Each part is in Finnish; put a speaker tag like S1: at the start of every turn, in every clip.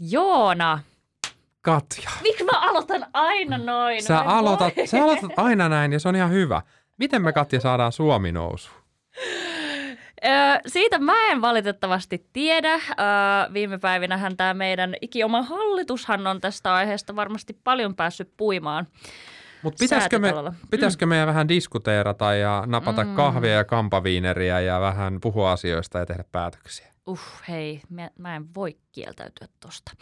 S1: Joona.
S2: Katja.
S1: Miksi mä aloitan aina noin?
S2: Sä aloitat,
S1: voi.
S2: sä aloitat aina näin ja se on ihan hyvä. Miten me Katja saadaan Suomi nousu?
S1: Öö, siitä mä en valitettavasti tiedä. Öö, viime päivinähän tämä meidän ikioma hallitushan on tästä aiheesta varmasti paljon päässyt puimaan.
S2: Mutta pitäisikö, me,
S1: Säätytalolla.
S2: pitäisikö meidän vähän diskuteerata ja napata
S1: Mm.
S2: kahvia ja kampaviineriä ja vähän puhua asioista ja tehdä päätöksiä?
S1: Uh, hei, mä, mä en voi kieltäytyä tosta.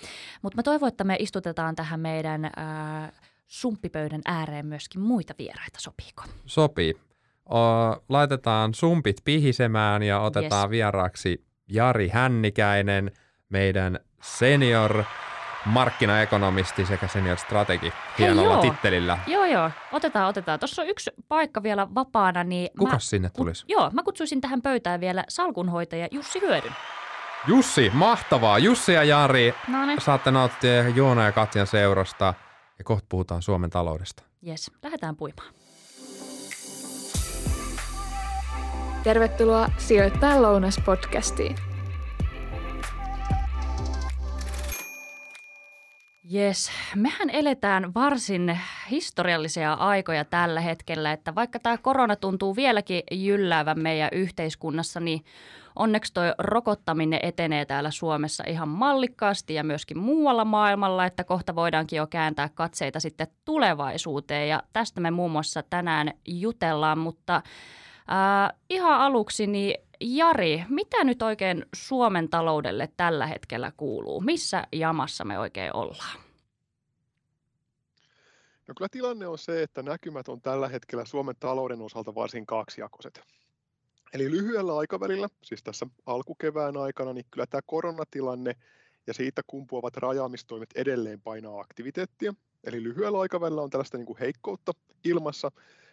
S1: Mutta mä toivon, että me istutetaan tähän meidän ää, sumppipöydän ääreen myöskin muita vieraita, sopiiko?
S2: Sopii. O, laitetaan sumpit pihisemään ja otetaan
S1: Yes.
S2: vieraaksi Jari Hännikäinen, meidän senior markkinaekonomisti sekä senior strategi hienolla
S1: joo.
S2: tittelillä.
S1: Joo, joo, otetaan, otetaan. Tuossa on yksi paikka vielä vapaana, niin
S2: Kukas
S1: mä,
S2: sinne tulisi?
S1: Joo, mä kutsuisin tähän pöytään vielä salkunhoitaja Jussi Hyödyn.
S2: Jussi, mahtavaa. Jussi ja Jari,
S1: No niin,
S2: saatte nauttia Joona ja Katjan seurasta ja kohta puhutaan Suomen taloudesta.
S1: jes, lähdetään puimaan.
S3: Tervetuloa Sijoittaa lounas-podcastiin.
S1: Jes, mehän eletään varsin historiallisia aikoja tällä hetkellä, että vaikka tämä korona tuntuu vieläkin jylläävän meidän yhteiskunnassa, niin onneksi toi rokottaminen etenee täällä Suomessa ihan mallikkaasti ja myöskin muualla maailmalla, että kohta voidaankin jo kääntää katseita sitten tulevaisuuteen. Ja tästä me muun muassa tänään jutellaan, mutta äh, ihan aluksi niin Jari, mitä nyt oikein Suomen taloudelle tällä hetkellä kuuluu? Missä jamassa me oikein ollaan?
S4: No kyllä tilanne on se, että näkymät on tällä hetkellä Suomen talouden osalta varsin kaksijakoiset. Eli lyhyellä aikavälillä, siis tässä alkukevään aikana, niin kyllä tämä koronatilanne ja siitä kumpuavat rajaamistoimet edelleen painaa aktiviteettia. Eli lyhyellä aikavälillä on tällaista niin kuin heikkoutta ilmassa,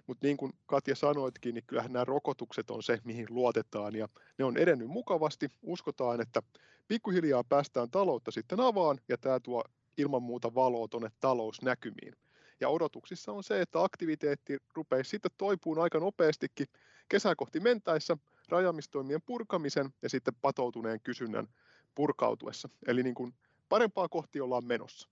S4: mutta niin kuin Katja sanoitkin, niin kyllähän nämä rokotukset on se, mihin luotetaan ja ne on edennyt mukavasti. Uskotaan, että pikkuhiljaa päästään taloutta sitten avaan ja tämä tuo ilman muuta valoa tuonne talousnäkymiin. Ja odotuksissa on se, että aktiviteetti rupeaa sitten toipuun aika nopeastikin kesää kohti mentäessä rajaamistoimien purkamisen ja sitten patoutuneen kysynnän purkautuessa. Eli niin kuin parempaa kohti ollaan menossa.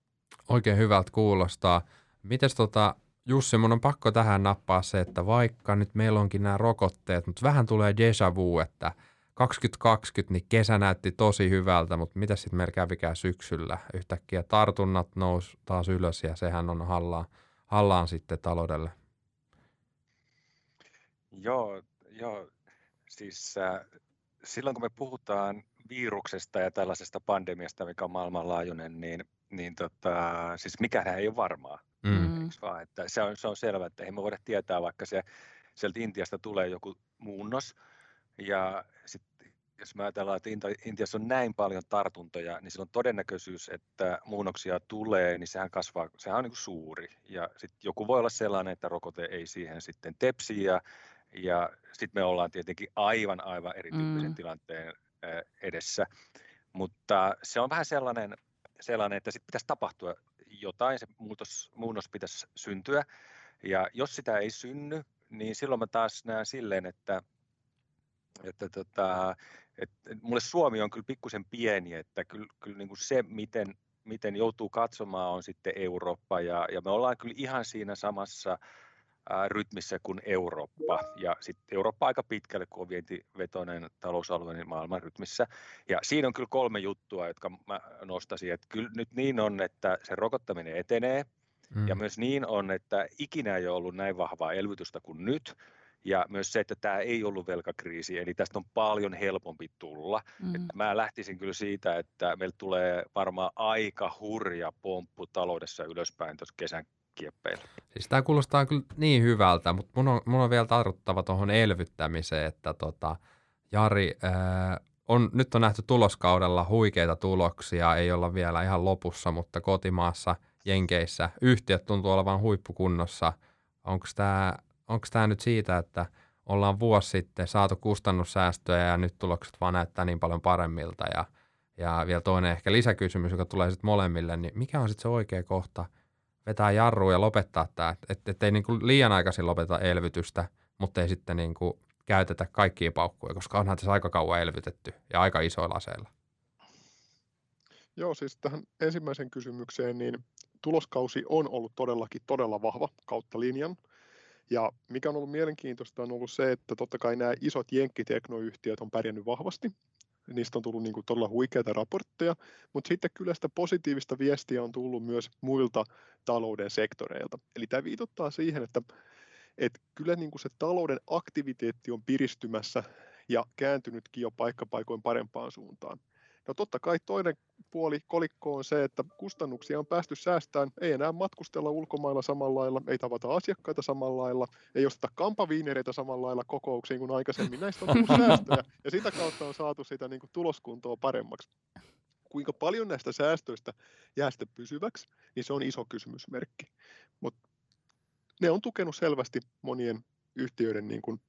S2: Oikein hyvältä kuulostaa. Mites tota, Jussi, mun on pakko tähän nappaa se, että vaikka nyt meillä onkin nämä rokotteet, mutta vähän tulee déjà vu, että 2020 niin kesä näytti tosi hyvältä, mutta mitä sitten meillä kävikään syksyllä? Yhtäkkiä tartunnat nousi taas ylös ja sehän on hallaan, hallaan sitten taloudelle.
S5: Joo, joo. Siis äh, silloin kun me puhutaan viruksesta ja tällaisesta pandemiasta, mikä on maailmanlaajuinen, niin, niin tota, siis mikähän ei ole varmaa.
S2: Mm.
S1: Mm.
S5: eiks Vaan, että se, on, se on selvä, että ei me voida tietää, vaikka se sieltä Intiasta tulee joku muunnos. Ja sitten jos me ajatellaan, että Intiassa on näin paljon tartuntoja, niin silloin todennäköisyys, että muunnoksia tulee, niin sehän kasvaa, sehän on niin kuin suuri. Ja sitten joku voi olla sellainen, että rokote ei siihen sitten tepsi ja, ja sitten me ollaan tietenkin aivan, aivan erityyppisen
S1: Mm.
S5: tilanteen edessä. Mutta se on vähän sellainen, sellainen että sitten pitäisi tapahtua jotain, se muutos, muunnos pitäisi syntyä. Ja jos sitä ei synny, niin silloin mä taas näen silleen, että, että tota, että mulle Suomi on kyllä pikkusen pieni, että kyllä, kyllä niin kuin se, miten, miten joutuu katsomaan, on sitten Eurooppa. Ja, ja me ollaan kyllä ihan siinä samassa ää, rytmissä kuin Eurooppa. Ja sitten Eurooppa aika pitkälle, kun on vientivetoinen talousalue, niin maailman rytmissä. Ja siinä on kyllä kolme juttua, jotka mä nostaisin. Että kyllä nyt niin on, että se rokottaminen etenee.
S2: Mm.
S5: Ja myös niin on, että ikinä ei ole ollut näin vahvaa elvytystä kuin nyt. Ja myös se, että tämä ei ollut velkakriisi, eli tästä on paljon helpompi tulla.
S1: Mm.
S5: Että mä lähtisin kyllä siitä, että meillä tulee varmaan aika hurja pomppu taloudessa ylöspäin tuossa kesän kieppeillä.
S2: Siis tämä kuulostaa kyllä niin hyvältä, mutta mun on, mun on vielä tartuttava tuohon elvyttämiseen, että tota, Jari, ää, on, nyt on nähty tuloskaudella huikeita tuloksia, ei olla vielä ihan lopussa, mutta kotimaassa, Jenkeissä, yhtiöt tuntuu olevan huippukunnossa. Onko tämä onko tämä nyt siitä, että ollaan vuosi sitten saatu kustannussäästöjä ja nyt tulokset vaan näyttää niin paljon paremmilta ja, ja vielä toinen ehkä lisäkysymys, joka tulee sitten molemmille, niin mikä on sitten se oikea kohta vetää jarruun ja lopettaa tämä, että et ei niinku liian aikaisin lopeta elvytystä, mutta ei sitten niinku käytetä kaikkia paukkuja, koska onhan tässä aika kauan elvytetty ja aika isoilla aseilla.
S4: Joo, siis tähän ensimmäisen kysymykseen, niin tuloskausi on ollut todellakin todella vahva kautta linjan. Ja mikä on ollut mielenkiintoista on ollut se, että totta kai nämä isot jenkkiteknoyhtiöt on pärjännyt vahvasti. Niistä on tullut niin kuin todella huikeita raportteja, mutta sitten kyllä sitä positiivista viestiä on tullut myös muilta talouden sektoreilta. Eli tämä viitottaa siihen, että, että kyllä niin kuin se talouden aktiviteetti on piristymässä ja kääntynytkin jo paikkapaikoin parempaan suuntaan. No totta kai toinen puoli kolikko on se, että kustannuksia on päästy säästämään, ei enää matkustella ulkomailla samalla lailla, ei tavata asiakkaita samalla lailla, ei osteta kampaviinereitä samalla lailla kokouksiin kuin aikaisemmin. Näistä on tullut säästöjä ja sitä kautta on saatu sitä niin kuin tuloskuntoa paremmaksi. Kuinka paljon näistä säästöistä jää sitten pysyväksi, niin se on iso kysymysmerkki. Mutta ne on tukenut selvästi monien yhtiöiden niin kuin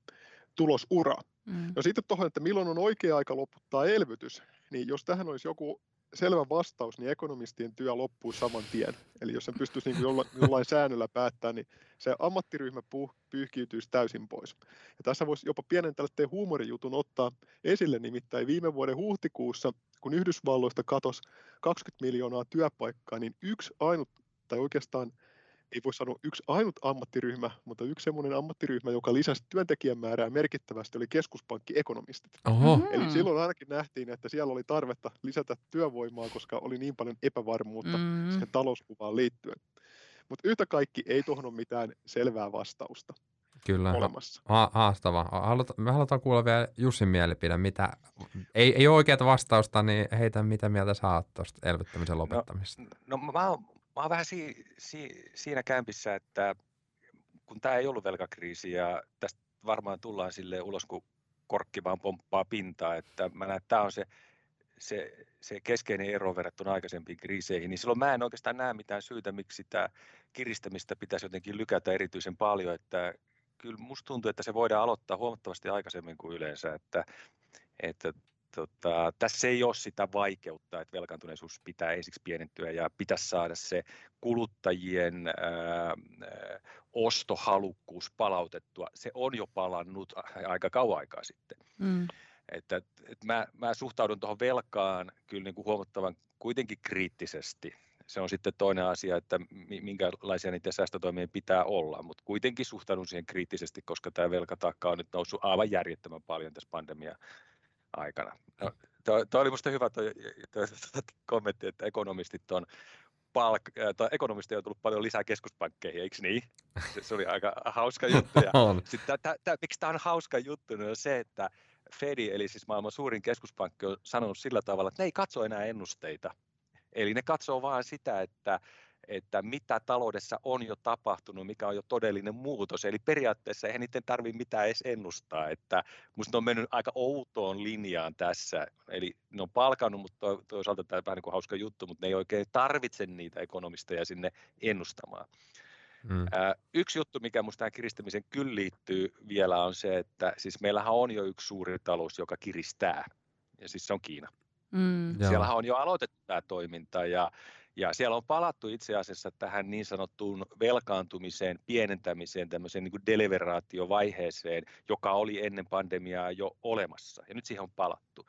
S4: tulosuraa. Mm. No sitten tuohon, että milloin on oikea aika loputtaa elvytys, niin jos tähän olisi joku selvä vastaus, niin ekonomistien työ loppuu saman tien. Eli jos sen pystyisi niin jollain, jollain säännöllä päättämään, niin se ammattiryhmä puh, pyyhkiytyisi täysin pois. Ja tässä voisi jopa pienen tällaisen huumorijutun ottaa esille, nimittäin viime vuoden huhtikuussa, kun Yhdysvalloista katosi 20 miljoonaa työpaikkaa, niin yksi ainut, tai oikeastaan ei voi sanoa yksi ainut ammattiryhmä, mutta yksi semmoinen ammattiryhmä, joka lisäsi työntekijän määrää merkittävästi, oli keskuspankkiekonomistit.
S2: Oho.
S4: Mm-hmm. Eli silloin ainakin nähtiin, että siellä oli tarvetta lisätä työvoimaa, koska oli niin paljon epävarmuutta mm-hmm. siihen talouskuvaan liittyen. Mutta yhtä kaikki ei tuohon ole mitään selvää vastausta.
S2: Kyllä,
S4: olemassa.
S2: Ha- haastava. Haluta, me halutaan kuulla vielä Jussin mielipide. Mitä, ei, ei ole oikeaa vastausta, niin heitä mitä mieltä sä oot tuosta elvyttämisen lopettamisesta?
S5: No, no mä, oon, mä oon vähän si, si, siinä kämpissä, että kun tämä ei ollut velkakriisi ja tästä varmaan tullaan sille ulos, kun korkki vaan pomppaa pintaa, että mä näen, että tämä on se, se, se keskeinen ero verrattuna aikaisempiin kriiseihin, niin silloin mä en oikeastaan näe mitään syytä, miksi sitä kiristämistä pitäisi jotenkin lykätä erityisen paljon, että kyllä musta tuntuu, että se voidaan aloittaa huomattavasti aikaisemmin kuin yleensä, että, että tota, tässä ei ole sitä vaikeutta, että velkaantuneisuus pitää ensiksi pienentyä ja pitäisi saada se kuluttajien ää, ostohalukkuus palautettua. Se on jo palannut aika kauan aikaa sitten. Mm. Että, että mä, mä suhtaudun tuohon velkaan kyllä niin kuin huomattavan kuitenkin kriittisesti. Se on sitten toinen asia, että minkälaisia niitä säästötoimien pitää olla, mutta kuitenkin suhtaudun siihen kriittisesti, koska tämä velkataakka on nyt noussut aivan järjettömän paljon tässä pandemia aikana. No, Tuo oli minusta hyvä toi, toi, toi kommentti, että ekonomistit on palk, tai ekonomisteja on tullut paljon lisää keskuspankkeihin, eikö niin? Se, se oli aika hauska juttu. Ja sitten, tää, tää, miksi tämä on hauska juttu, niin on se, että Fedi, eli siis maailman suurin keskuspankki, on sanonut sillä tavalla, että ne ei katso enää ennusteita. Eli ne katsoo vain sitä, että että mitä taloudessa on jo tapahtunut, mikä on jo todellinen muutos. Eli periaatteessa eihän niiden tarvitse mitään edes ennustaa. Että musta ne on mennyt aika outoon linjaan tässä. Eli ne on palkannut, mutta toisaalta tämä on vähän niin kuin hauska juttu, mutta ne ei oikein tarvitse niitä ekonomisteja sinne ennustamaan. Mm. yksi juttu, mikä minusta tähän kiristämiseen kyllä liittyy vielä on se, että siis meillähän on jo yksi suuri talous, joka kiristää, ja siis se on Kiina. Mm. Siellähän on jo aloitettu tämä toiminta, ja ja siellä on palattu itse asiassa tähän niin sanottuun velkaantumiseen, pienentämiseen, tämmöiseen niin kuin deliveraatiovaiheeseen, joka oli ennen pandemiaa jo olemassa. Ja nyt siihen on palattu.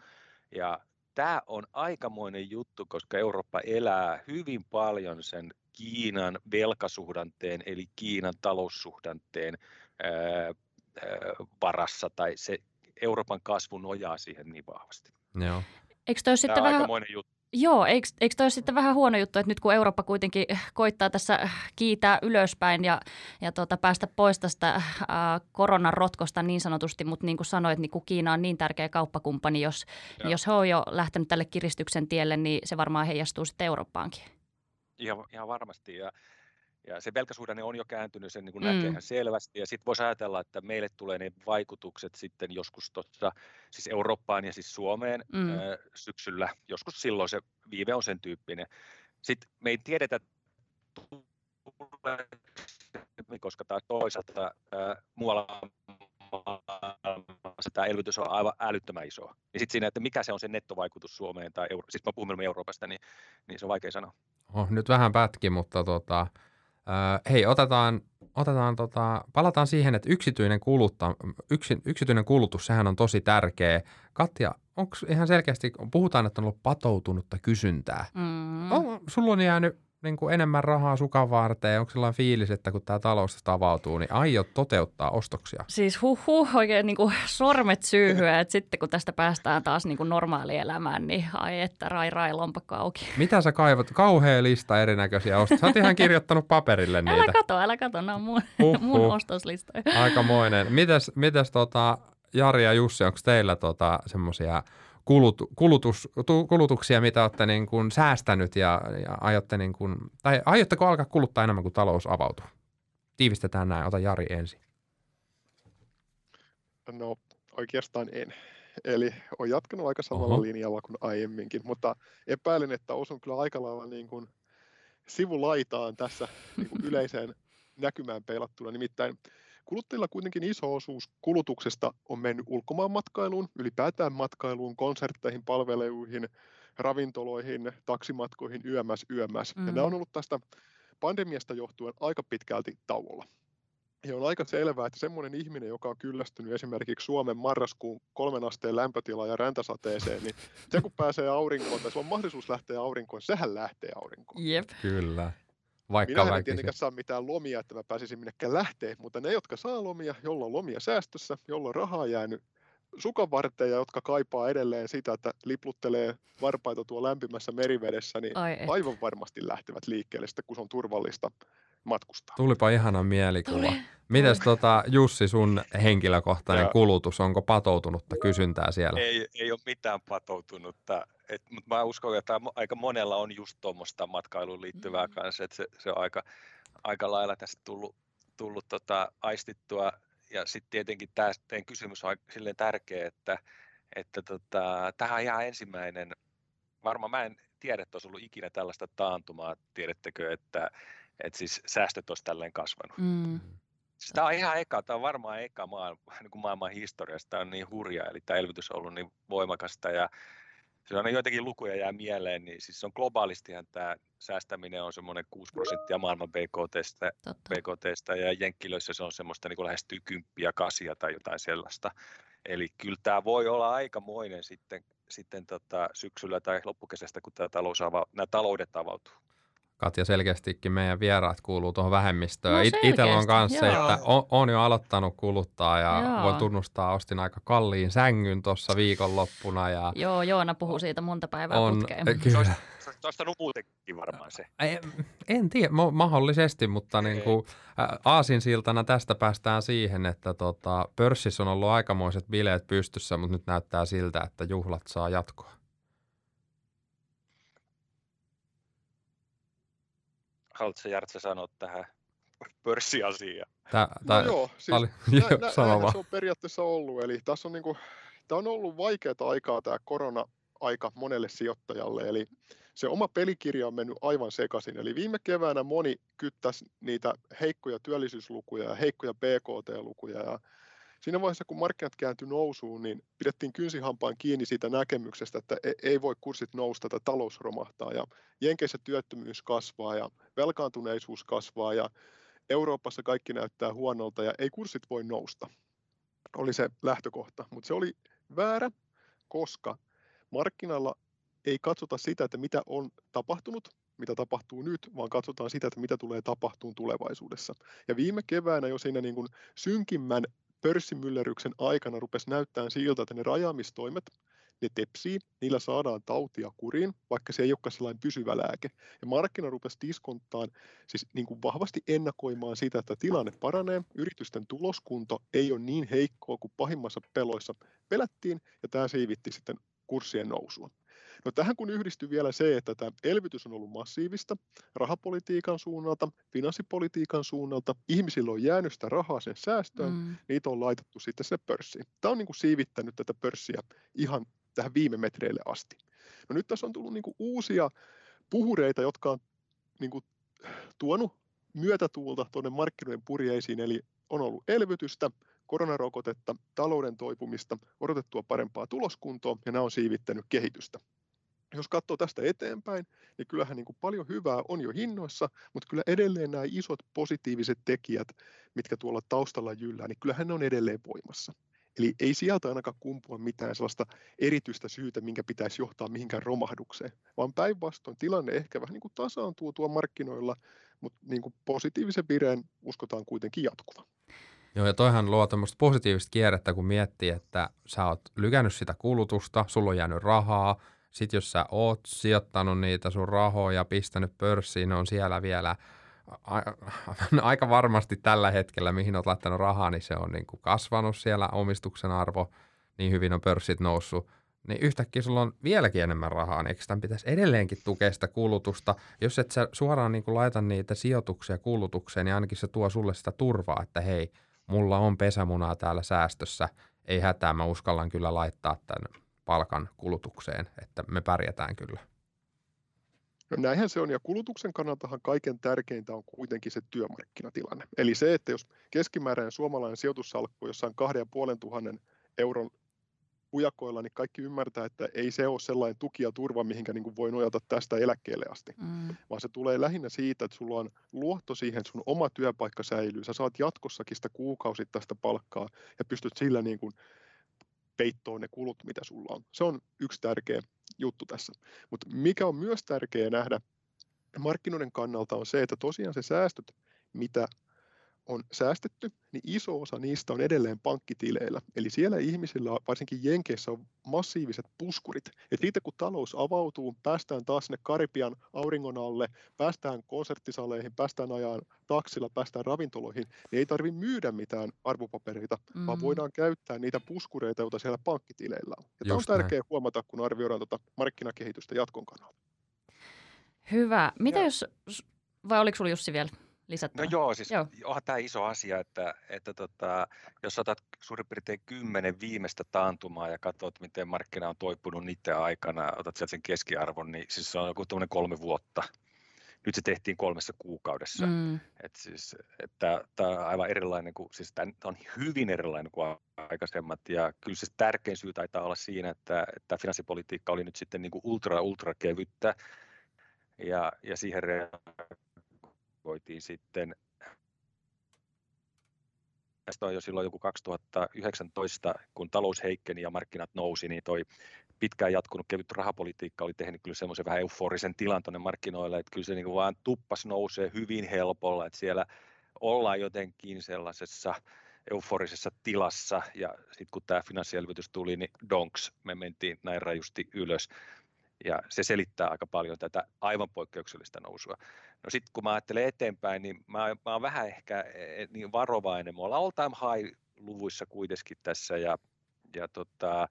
S5: Ja tämä on aikamoinen juttu, koska Eurooppa elää hyvin paljon sen Kiinan velkasuhdanteen, eli Kiinan taloussuhdanteen ää, ää, varassa, tai se Euroopan kasvu nojaa siihen niin vahvasti.
S1: Joo. Eikö toi sitten vähän...
S5: aikamoinen juttu.
S1: Joo, eikö, eikö toi sitten vähän huono juttu, että nyt kun Eurooppa kuitenkin koittaa tässä kiitää ylöspäin ja, ja tota, päästä pois tästä äh, koronan rotkosta niin sanotusti, mutta niin kuin sanoit, niin kun Kiina on niin tärkeä kauppakumppani, jos, niin jos he on jo lähtenyt tälle kiristyksen tielle, niin se varmaan heijastuu sitten Eurooppaankin.
S5: Ihan, ihan varmasti ja ja se velkasuhdanne on jo kääntynyt, sen niin kuin mm. näkee ihan selvästi. Ja sitten voisi ajatella, että meille tulee ne vaikutukset sitten joskus tuossa, siis Eurooppaan ja siis Suomeen mm. ää, syksyllä. Joskus silloin se viive on sen tyyppinen. Sitten me ei tiedetä, koska tämä toisaalta ää, muualla tämä elvytys on aivan älyttömän iso. Ja sitten siinä, että mikä se on se nettovaikutus Suomeen tai Euro- siis mä puhun Euroopasta, niin, niin se on vaikea sanoa.
S2: Oh, nyt vähän pätki, mutta tota, Öö, hei, otetaan, otetaan tota, palataan siihen, että yksityinen, kulutta, yksi, yksityinen kulutus, sehän on tosi tärkeä. Katja, onko ihan selkeästi, puhutaan, että on ollut patoutunutta kysyntää.
S1: Mm.
S2: On, sulla on jäänyt niin kuin enemmän rahaa sukan varteen? Onko sellainen fiilis, että kun tämä talous avautuu, niin aiot toteuttaa ostoksia?
S1: Siis huh, huh oikein niin kuin sormet syyhyä, että sitten kun tästä päästään taas niin kuin normaalielämään, niin ai että rai rai lompakko auki.
S2: Mitä sä kaivat? Kauhea lista erinäköisiä ostoksia. Sä oot ihan kirjoittanut paperille niitä.
S1: Älä kato, älä kato, nämä on mun,
S2: Huh,
S1: mun ostoslistoja.
S2: Aikamoinen. Mites, mites tota, Jari ja Jussi, onko teillä tota, semmoisia kulut, kulutus, tu, kulutuksia, mitä olette niin kuin säästänyt ja, ja aiotte niin kuin, tai aiotteko alkaa kuluttaa enemmän kuin talous avautuu? Tiivistetään näin. Ota Jari ensin.
S4: No oikeastaan en. Eli olen jatkanut aika samalla
S2: Oho.
S4: linjalla kuin aiemminkin, mutta epäilen, että osun kyllä aika lailla niin kuin sivulaitaan tässä niin kuin yleiseen näkymään peilattuna. Nimittäin kuluttajilla kuitenkin iso osuus kulutuksesta on mennyt ulkomaanmatkailuun, ylipäätään matkailuun, konsertteihin, palveluihin, ravintoloihin, taksimatkoihin, yömäs, yömäs. Mm. Ja nämä on ollut tästä pandemiasta johtuen aika pitkälti tauolla. Ja on aika selvää, että semmoinen ihminen, joka on kyllästynyt esimerkiksi Suomen marraskuun kolmen asteen lämpötila ja räntäsateeseen, niin se kun pääsee aurinkoon tai sulla on mahdollisuus lähteä aurinkoon, sehän lähtee aurinkoon.
S1: Jep.
S2: Kyllä. Vaikka
S4: Minä en
S2: väkisin.
S4: tietenkään saa mitään lomia, että mä pääsisin minnekään lähteä, mutta ne, jotka saa lomia, jolla on lomia säästössä, jolla on rahaa jäänyt sukan varteen ja jotka kaipaa edelleen sitä, että lipluttelee varpaita tuo lämpimässä merivedessä, niin
S1: Ai
S4: aivan varmasti lähtevät liikkeelle sitten, kun se on turvallista matkustaa.
S2: Tulipa ihana mielikuva.
S1: Tuli.
S2: Mites tota, Jussi, sun henkilökohtainen
S5: Joo.
S2: kulutus, onko patoutunutta kysyntää siellä?
S5: Ei, ei ole mitään patoutunutta, et, mutta mä uskon, että aika monella on just tuommoista matkailuun liittyvää
S1: Mm.
S5: kanssa, että se, se on aika, aika lailla tästä tullut, tullut tota, aistittua. Ja sitten tietenkin tämä kysymys on aika silleen tärkeä, että, että tota, tähän on ihan ensimmäinen, varmaan mä en tiedä, että olisi ollut ikinä tällaista taantumaa, tiedättekö, että, että siis säästöt olisi tälleen kasvanut.
S1: Mm.
S5: Siis Tämä on ihan eka, tämä on varmaan eka maailman, niin kuin maailman historiassa, tämä on niin hurja, eli tämä elvytys on ollut niin voimakasta ja se on joitakin lukuja jää mieleen, niin siis se on globaalistihan tämä säästäminen on semmoinen 6 prosenttia maailman BKTstä. BKTstä ja Jenkkilöissä se on semmoista niin kuin lähestyy kymppiä, kasia tai jotain sellaista. Eli kyllä tämä voi olla aikamoinen sitten, sitten tota syksyllä tai loppukesästä, kun tämä talous ava, nämä taloudet avautuu.
S2: Katja, selkeästikin meidän vieraat kuuluu tuohon vähemmistöön.
S1: No
S2: It- Itellä on kanssa se, että on, on jo aloittanut kuluttaa ja
S1: Joo.
S2: voin tunnustaa, ostin aika kalliin sängyn tuossa viikonloppuna. Ja
S1: Joo, Joona puhuu siitä monta päivää
S2: on,
S1: putkeen.
S5: Se
S2: kyllä.
S5: olisi, se olisi ostanut muutenkin varmaan se.
S2: En, en tiedä, mahdollisesti, mutta niin kuin, ä, aasinsiltana tästä päästään siihen, että tota, pörssissä on ollut aikamoiset bileet pystyssä, mutta nyt näyttää siltä, että juhlat saa jatkoa.
S5: Haluatko Jartsa sanoa tähän pörssiasiaan?
S2: Tää,
S4: No
S2: tää,
S4: joo, siis
S2: oli,
S4: nä,
S2: joo,
S4: nä,
S2: vaan.
S4: se on periaatteessa ollut. Eli tässä on, niinku, tämä on ollut vaikeaa aikaa tämä korona-aika monelle sijoittajalle. Eli se oma pelikirja on mennyt aivan sekaisin. Eli viime keväänä moni kyttäsi niitä heikkoja työllisyyslukuja ja heikkoja BKT-lukuja. Ja siinä vaiheessa, kun markkinat kääntyi nousuun, niin pidettiin kynsihampaan kiinni siitä näkemyksestä, että e- ei voi kurssit nousta tai talous romahtaa. Ja Jenkeissä työttömyys kasvaa ja velkaantuneisuus kasvaa ja Euroopassa kaikki näyttää huonolta ja ei kurssit voi nousta. Oli se lähtökohta, mutta se oli väärä, koska markkinalla ei katsota sitä, että mitä on tapahtunut, mitä tapahtuu nyt, vaan katsotaan sitä, että mitä tulee tapahtumaan tulevaisuudessa. Ja viime keväänä jo siinä niin kuin synkimmän pörssimyllerryksen aikana rupesi näyttämään siltä, että ne rajaamistoimet, ne tepsii, niillä saadaan tautia kuriin, vaikka se ei olekaan sellainen pysyvä lääke. Ja markkina rupesi diskonttaan siis niin kuin vahvasti ennakoimaan sitä, että tilanne paranee, yritysten tuloskunto ei ole niin heikkoa kuin pahimmassa peloissa pelättiin, ja tämä siivitti sitten kurssien nousua. No tähän kun yhdistyy vielä se, että tämä elvytys on ollut massiivista rahapolitiikan suunnalta, finanssipolitiikan suunnalta, ihmisillä on jäänyt sitä rahaa sen säästöön,
S1: Mm.
S4: niitä on laitettu sitten se pörssiin. Tämä on niin kuin siivittänyt tätä pörssiä ihan tähän viime metreille asti. No nyt tässä on tullut niin kuin uusia puhureita, jotka on niin kuin tuonut myötätuulta tuonne markkinoiden purjeisiin, eli on ollut elvytystä, koronarokotetta, talouden toipumista, odotettua parempaa tuloskuntoa, ja nämä on siivittänyt kehitystä. Jos katsoo tästä eteenpäin, niin kyllähän niin kuin paljon hyvää on jo hinnoissa, mutta kyllä edelleen nämä isot positiiviset tekijät, mitkä tuolla taustalla jyllää, niin kyllähän ne on edelleen voimassa. Eli ei sieltä ainakaan kumpua mitään sellaista erityistä syytä, minkä pitäisi johtaa mihinkään romahdukseen, vaan päinvastoin tilanne ehkä vähän niin kuin tasaantuu tuo markkinoilla, mutta niin kuin positiivisen vireen uskotaan kuitenkin jatkuva.
S2: Joo, ja toihan luo tämmöistä positiivista kierrettä, kun miettii, että sä oot lykännyt sitä kulutusta, sulla on jäänyt rahaa, sitten jos sä oot sijoittanut niitä sun rahoja, pistänyt pörssiin, ne on siellä vielä. Aika varmasti tällä hetkellä, mihin olet laittanut rahaa, niin se on niin kuin kasvanut siellä omistuksen arvo, niin hyvin on pörssit noussut, niin yhtäkkiä sulla on vieläkin enemmän rahaa, niin eikö tämän pitäisi edelleenkin tukea sitä kulutusta? Jos et sä suoraan niin kuin laita niitä sijoituksia kulutukseen, niin ainakin se tuo sulle sitä turvaa, että hei, mulla on pesämunaa täällä säästössä, ei hätää, mä uskallan kyllä laittaa tämän palkan kulutukseen, että me pärjätään kyllä.
S4: No näinhän se on, ja kulutuksen kannaltahan kaiken tärkeintä on kuitenkin se työmarkkinatilanne. Eli se, että jos keskimääräinen suomalainen sijoitussalkku jossain kahden ja puolen tuhannen euron hujakoilla, niin kaikki ymmärtää, että ei se ole sellainen tuki ja turva, mihinkä niin kuin voi nojata tästä eläkkeelle asti, mm. vaan se tulee lähinnä siitä, että sulla on luotto siihen, että sun oma työpaikka säilyy, sä saat jatkossakin sitä kuukausittaista palkkaa ja pystyt sillä niin kuin peittoon ne kulut, mitä sulla on. Se on yksi tärkeä juttu tässä. Mutta mikä on myös tärkeää nähdä markkinoiden kannalta on se, että tosiaan se säästöt, mitä on säästetty, niin iso osa niistä on edelleen pankkitileillä. Eli siellä ihmisillä, varsinkin Jenkeissä, on massiiviset puskurit. Et siitä kun talous avautuu, päästään taas sinne Karibian auringon alle, päästään konserttisaleihin, päästään ajaan taksilla, päästään ravintoloihin, niin ei tarvitse myydä mitään arvopapereita, mm. vaan voidaan käyttää niitä puskureita, joita siellä pankkitileillä on. Ja tämä on tärkeää näin. huomata, kun arvioidaan tuota markkinakehitystä jatkon kannalta.
S1: Hyvä. Mitä ja. jos, vai oliko sinulla Jussi vielä? Lisättävä?
S5: No joo, siis joo. onhan tämä iso asia, että, että tota, jos otat suurin piirtein kymmenen viimeistä taantumaa ja katsot, miten markkina on toipunut niiden aikana, otat sieltä sen keskiarvon, niin siis se on joku kolme vuotta. Nyt se tehtiin kolmessa kuukaudessa. Mm. Et siis, että tämä on aivan erilainen kuin, siis tämä on hyvin erilainen kuin aikaisemmat. Ja kyllä se tärkein syy taitaa olla siinä, että, että finanssipolitiikka oli nyt sitten niin kuin ultra, ultra kevyttä. Ja, ja siihen voitiin sitten tästä on jo silloin joku 2019, kun talous heikkeni ja markkinat nousi, niin toi pitkään jatkunut kevyt rahapolitiikka oli tehnyt kyllä semmoisen vähän euforisen tilan tuonne markkinoille, että kyllä se niin kuin vaan tuppas nousee hyvin helpolla, että siellä ollaan jotenkin sellaisessa euforisessa tilassa ja sitten kun tämä finanssielvytys tuli, niin donks, me mentiin näin rajusti ylös ja se selittää aika paljon tätä aivan poikkeuksellista nousua. No sitten kun mä ajattelen eteenpäin, niin mä, mä oon vähän ehkä e, e, niin varovainen. Me ollaan all time high-luvuissa kuitenkin tässä ja, ja tota,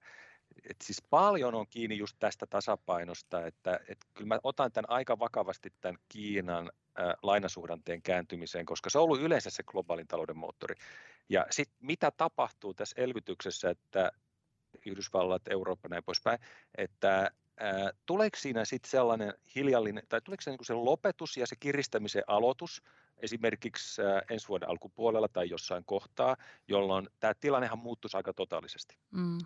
S5: et siis paljon on kiinni just tästä tasapainosta, että et kyllä mä otan tämän aika vakavasti tämän Kiinan ä, lainasuhdanteen kääntymiseen, koska se on ollut yleensä se globaalin talouden moottori. Ja sitten mitä tapahtuu tässä elvytyksessä, että Yhdysvallat, Eurooppa näin poispäin, että tuleeko siinä sitten sellainen hiljallinen, tai tuleeko se niin se lopetus ja se kiristämisen aloitus esimerkiksi ensi vuoden alkupuolella tai jossain kohtaa, jolloin tämä tilannehan muuttuisi aika totaalisesti? Mm.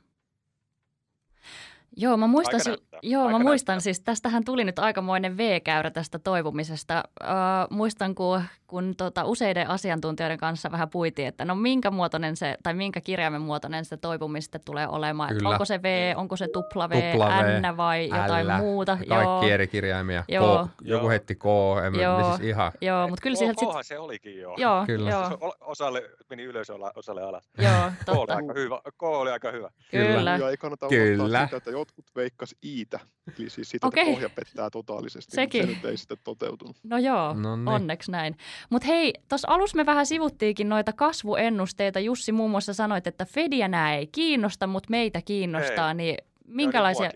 S1: Joo, mä muistan, si- joo, mä muistan siis, tästähän tuli nyt aikamoinen V-käyrä tästä toipumisesta. Äh, muistan, kun, kun tota, useiden asiantuntijoiden kanssa vähän puitiin, että no minkä muotoinen se, tai minkä kirjaimen muotoinen se toipumista tulee olemaan. Että onko se V, onko se tupla V, tupla v N vai jotain L, muuta.
S2: Kaikki joo. eri kirjaimia. Joo. K, joku heitti K, en joo. siis ihan.
S5: Joo, mutta kyllä K, sieltä sit... se olikin joo.
S1: Joo, kyllä. Joo.
S5: Osalle meni ylös, osalle alas.
S1: Joo,
S5: totta. K oli aika hyvä. K oli aika hyvä.
S1: Kyllä. kyllä.
S4: Ja ei kannata kyllä. sitä, että jotkut veikkas iitä, eli siis siitä, okay. että pohja pettää totaalisesti, Sekin. mutta se nyt ei sitten toteutunut.
S1: No joo, no niin. onneksi näin. Mutta hei, tuossa alussa me vähän sivuttiinkin noita kasvuennusteita. Jussi muun muassa sanoit, että Fediä nämä ei kiinnosta, mutta meitä kiinnostaa, ei. niin minkälaisia...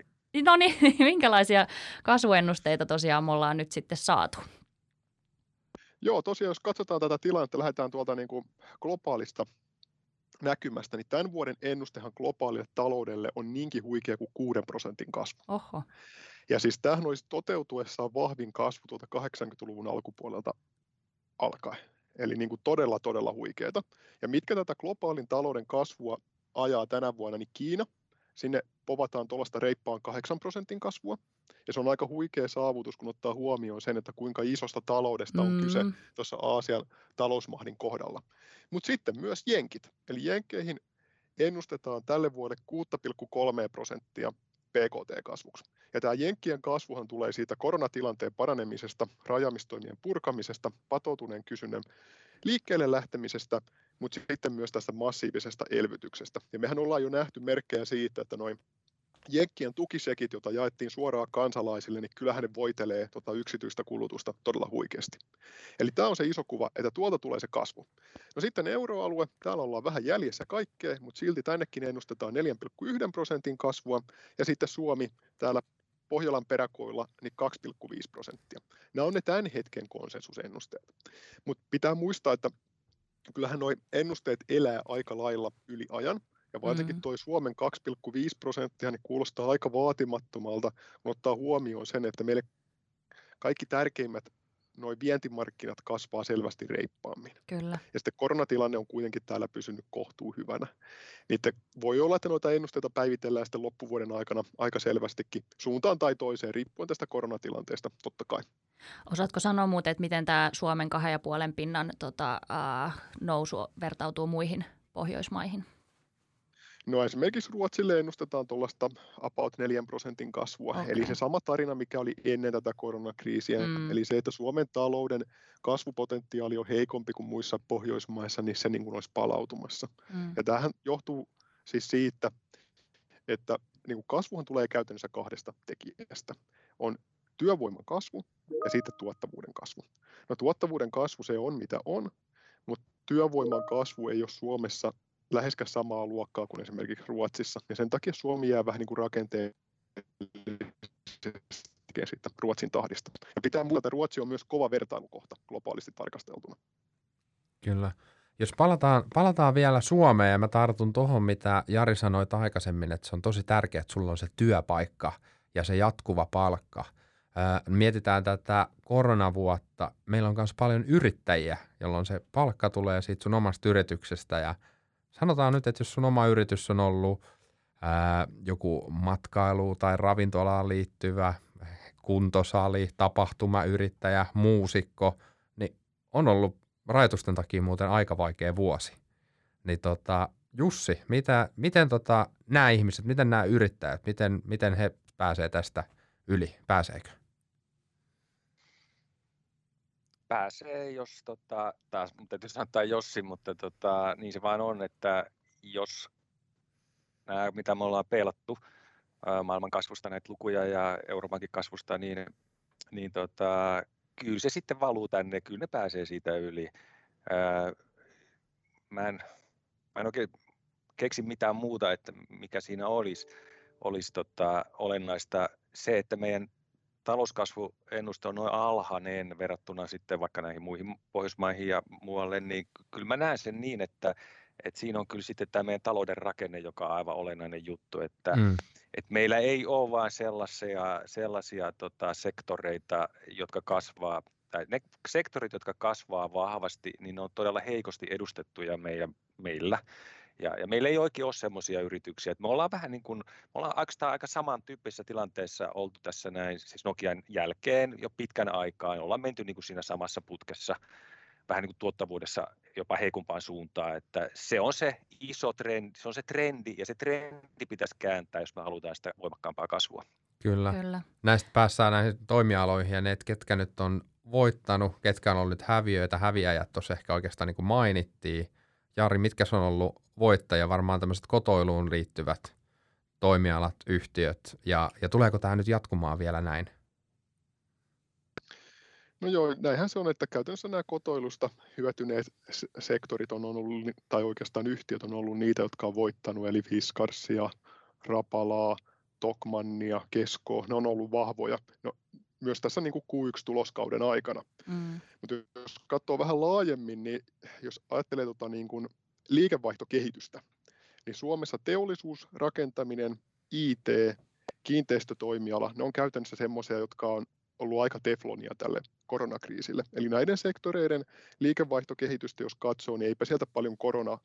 S1: No niin, minkälaisia kasvuennusteita tosiaan me ollaan nyt sitten saatu?
S4: Joo, tosiaan jos katsotaan tätä tilannetta, lähdetään tuolta niin kuin globaalista näkymästä, niin tämän vuoden ennustehan globaalille taloudelle on niinkin huikea kuin 6 prosentin kasvu.
S1: Oho.
S4: Ja siis tämähän olisi toteutuessaan vahvin kasvu tuolta 80-luvun alkupuolelta alkaen. Eli niin kuin todella, todella huikeeta. Ja mitkä tätä globaalin talouden kasvua ajaa tänä vuonna, niin Kiina, sinne povataan tuollaista reippaan 8 prosentin kasvua. Ja se on aika huikea saavutus, kun ottaa huomioon sen, että kuinka isosta taloudesta on mm. kyse tuossa Aasian talousmahdin kohdalla. Mutta sitten myös jenkit. Eli jenkkeihin ennustetaan tälle vuodelle 6,3 prosenttia PKT-kasvuksi. Ja tämä Jenkkien kasvuhan tulee siitä koronatilanteen paranemisesta, rajamistoimien purkamisesta, patoutuneen kysynnän liikkeelle lähtemisestä, mutta sitten myös tästä massiivisesta elvytyksestä. Ja mehän ollaan jo nähty merkkejä siitä, että noin Jenkkien tukisekit, joita jaettiin suoraan kansalaisille, niin kyllähän ne voitelee tota yksityistä kulutusta todella huikeasti. Eli tämä on se iso kuva, että tuolta tulee se kasvu. No sitten euroalue, täällä ollaan vähän jäljessä kaikkea, mutta silti tännekin ennustetaan 4,1 prosentin kasvua, ja sitten Suomi täällä Pohjolan peräkoilla niin 2,5 prosenttia. Nämä on ne tämän hetken konsensusennusteet. Mutta pitää muistaa, että kyllähän nuo ennusteet elää aika lailla yli ajan, ja varsinkin tuo Suomen 2,5 prosenttia niin kuulostaa aika vaatimattomalta, kun ottaa huomioon sen, että meille kaikki tärkeimmät noin vientimarkkinat kasvaa selvästi reippaammin.
S1: Kyllä.
S4: Ja sitten koronatilanne on kuitenkin täällä pysynyt kohtuu hyvänä. Niitä voi olla, että noita ennusteita päivitellään sitten loppuvuoden aikana aika selvästikin suuntaan tai toiseen, riippuen tästä koronatilanteesta totta kai.
S1: Osaatko sanoa muuten, että miten tämä Suomen kahden ja puolen pinnan tota, äh, nousu vertautuu muihin Pohjoismaihin?
S4: No esimerkiksi Ruotsille ennustetaan tuollaista about 4 prosentin kasvua, okay. eli se sama tarina, mikä oli ennen tätä koronakriisiä, mm. eli se, että Suomen talouden kasvupotentiaali on heikompi kuin muissa Pohjoismaissa, niin se niin kuin olisi palautumassa. Mm. Ja tämähän johtuu siis siitä, että niin kuin kasvuhan tulee käytännössä kahdesta tekijästä. On työvoiman kasvu ja sitten tuottavuuden kasvu. No tuottavuuden kasvu se on mitä on, mutta työvoiman kasvu ei ole Suomessa läheskään samaa luokkaa kuin esimerkiksi Ruotsissa, ja sen takia Suomi jää vähän niin kuin rakenteellisesti Ruotsin tahdista. Ja pitää muistaa, että Ruotsi on myös kova vertailukohta globaalisti tarkasteltuna.
S2: Kyllä. Jos palataan, palataan vielä Suomeen ja mä tartun tuohon, mitä Jari sanoi aikaisemmin, että se on tosi tärkeää, että sulla on se työpaikka ja se jatkuva palkka. Ää, mietitään tätä koronavuotta. Meillä on myös paljon yrittäjiä, jolloin se palkka tulee siitä sun omasta yrityksestä ja – sanotaan nyt, että jos sun oma yritys on ollut ää, joku matkailu- tai ravintolaan liittyvä kuntosali, tapahtumayrittäjä, muusikko, niin on ollut rajoitusten takia muuten aika vaikea vuosi. Niin tota, Jussi, mitä, miten tota, nämä ihmiset, miten nämä yrittäjät, miten, miten he pääsee tästä yli, pääseekö?
S5: Pääsee, jos tota, taas täytyy sanoa Jossi, mutta tota, niin se vaan on, että jos nämä, mitä me ollaan peilattu maailman kasvusta näitä lukuja ja Euroopankin kasvusta, niin, niin tota, kyllä se sitten valuu tänne, kyllä ne pääsee siitä yli. Ää, mä, en, mä en oikein keksi mitään muuta, että mikä siinä olisi, olisi tota, olennaista. Se, että meidän talouskasvuennuste on noin alhainen verrattuna sitten vaikka näihin muihin Pohjoismaihin ja muualle, niin kyllä mä näen sen niin, että, että siinä on kyllä sitten tämä meidän talouden rakenne, joka on aivan olennainen juttu, että, mm. että meillä ei ole vain sellaisia, sellaisia tota, sektoreita, jotka kasvaa, tai ne sektorit, jotka kasvaa vahvasti, niin ne on todella heikosti edustettuja meidän, meillä. Ja, ja meillä ei oikein ole sellaisia yrityksiä. Että me ollaan vähän niin kuin, me ollaan aika, aika samantyyppisessä tilanteessa oltu tässä näin, siis Nokian jälkeen jo pitkän aikaa. Ollaan menty niin kuin siinä samassa putkessa vähän niin kuin tuottavuudessa jopa heikompaan suuntaan, että se on se iso trendi, se on se trendi ja se trendi pitäisi kääntää, jos me halutaan sitä voimakkaampaa kasvua.
S2: Kyllä. Kyllä. Näistä päässään näihin toimialoihin ja ne, ketkä nyt on voittanut, ketkä on ollut häviöitä, häviäjät tuossa ehkä oikeastaan niin kuin mainittiin – Jari, mitkä on ollut voittaja? Varmaan tämmöiset kotoiluun liittyvät toimialat, yhtiöt. Ja, ja tuleeko tämä nyt jatkumaan vielä näin?
S4: No joo, näinhän se on, että käytännössä nämä kotoilusta hyötyneet sektorit on ollut, tai oikeastaan yhtiöt on ollut niitä, jotka on voittanut, eli Fiskarsia, Rapalaa, Tokmannia, Keskoa, ne on ollut vahvoja. No, myös tässä niin kuin Q1-tuloskauden aikana. Mm. Mutta jos katsoo vähän laajemmin, niin jos ajattelee tota niin kuin liikevaihtokehitystä, niin Suomessa teollisuus, rakentaminen, IT, kiinteistötoimiala, ne on käytännössä semmoisia, jotka on ollut aika teflonia tälle koronakriisille. Eli näiden sektoreiden liikevaihtokehitystä, jos katsoo, niin eipä sieltä paljon korona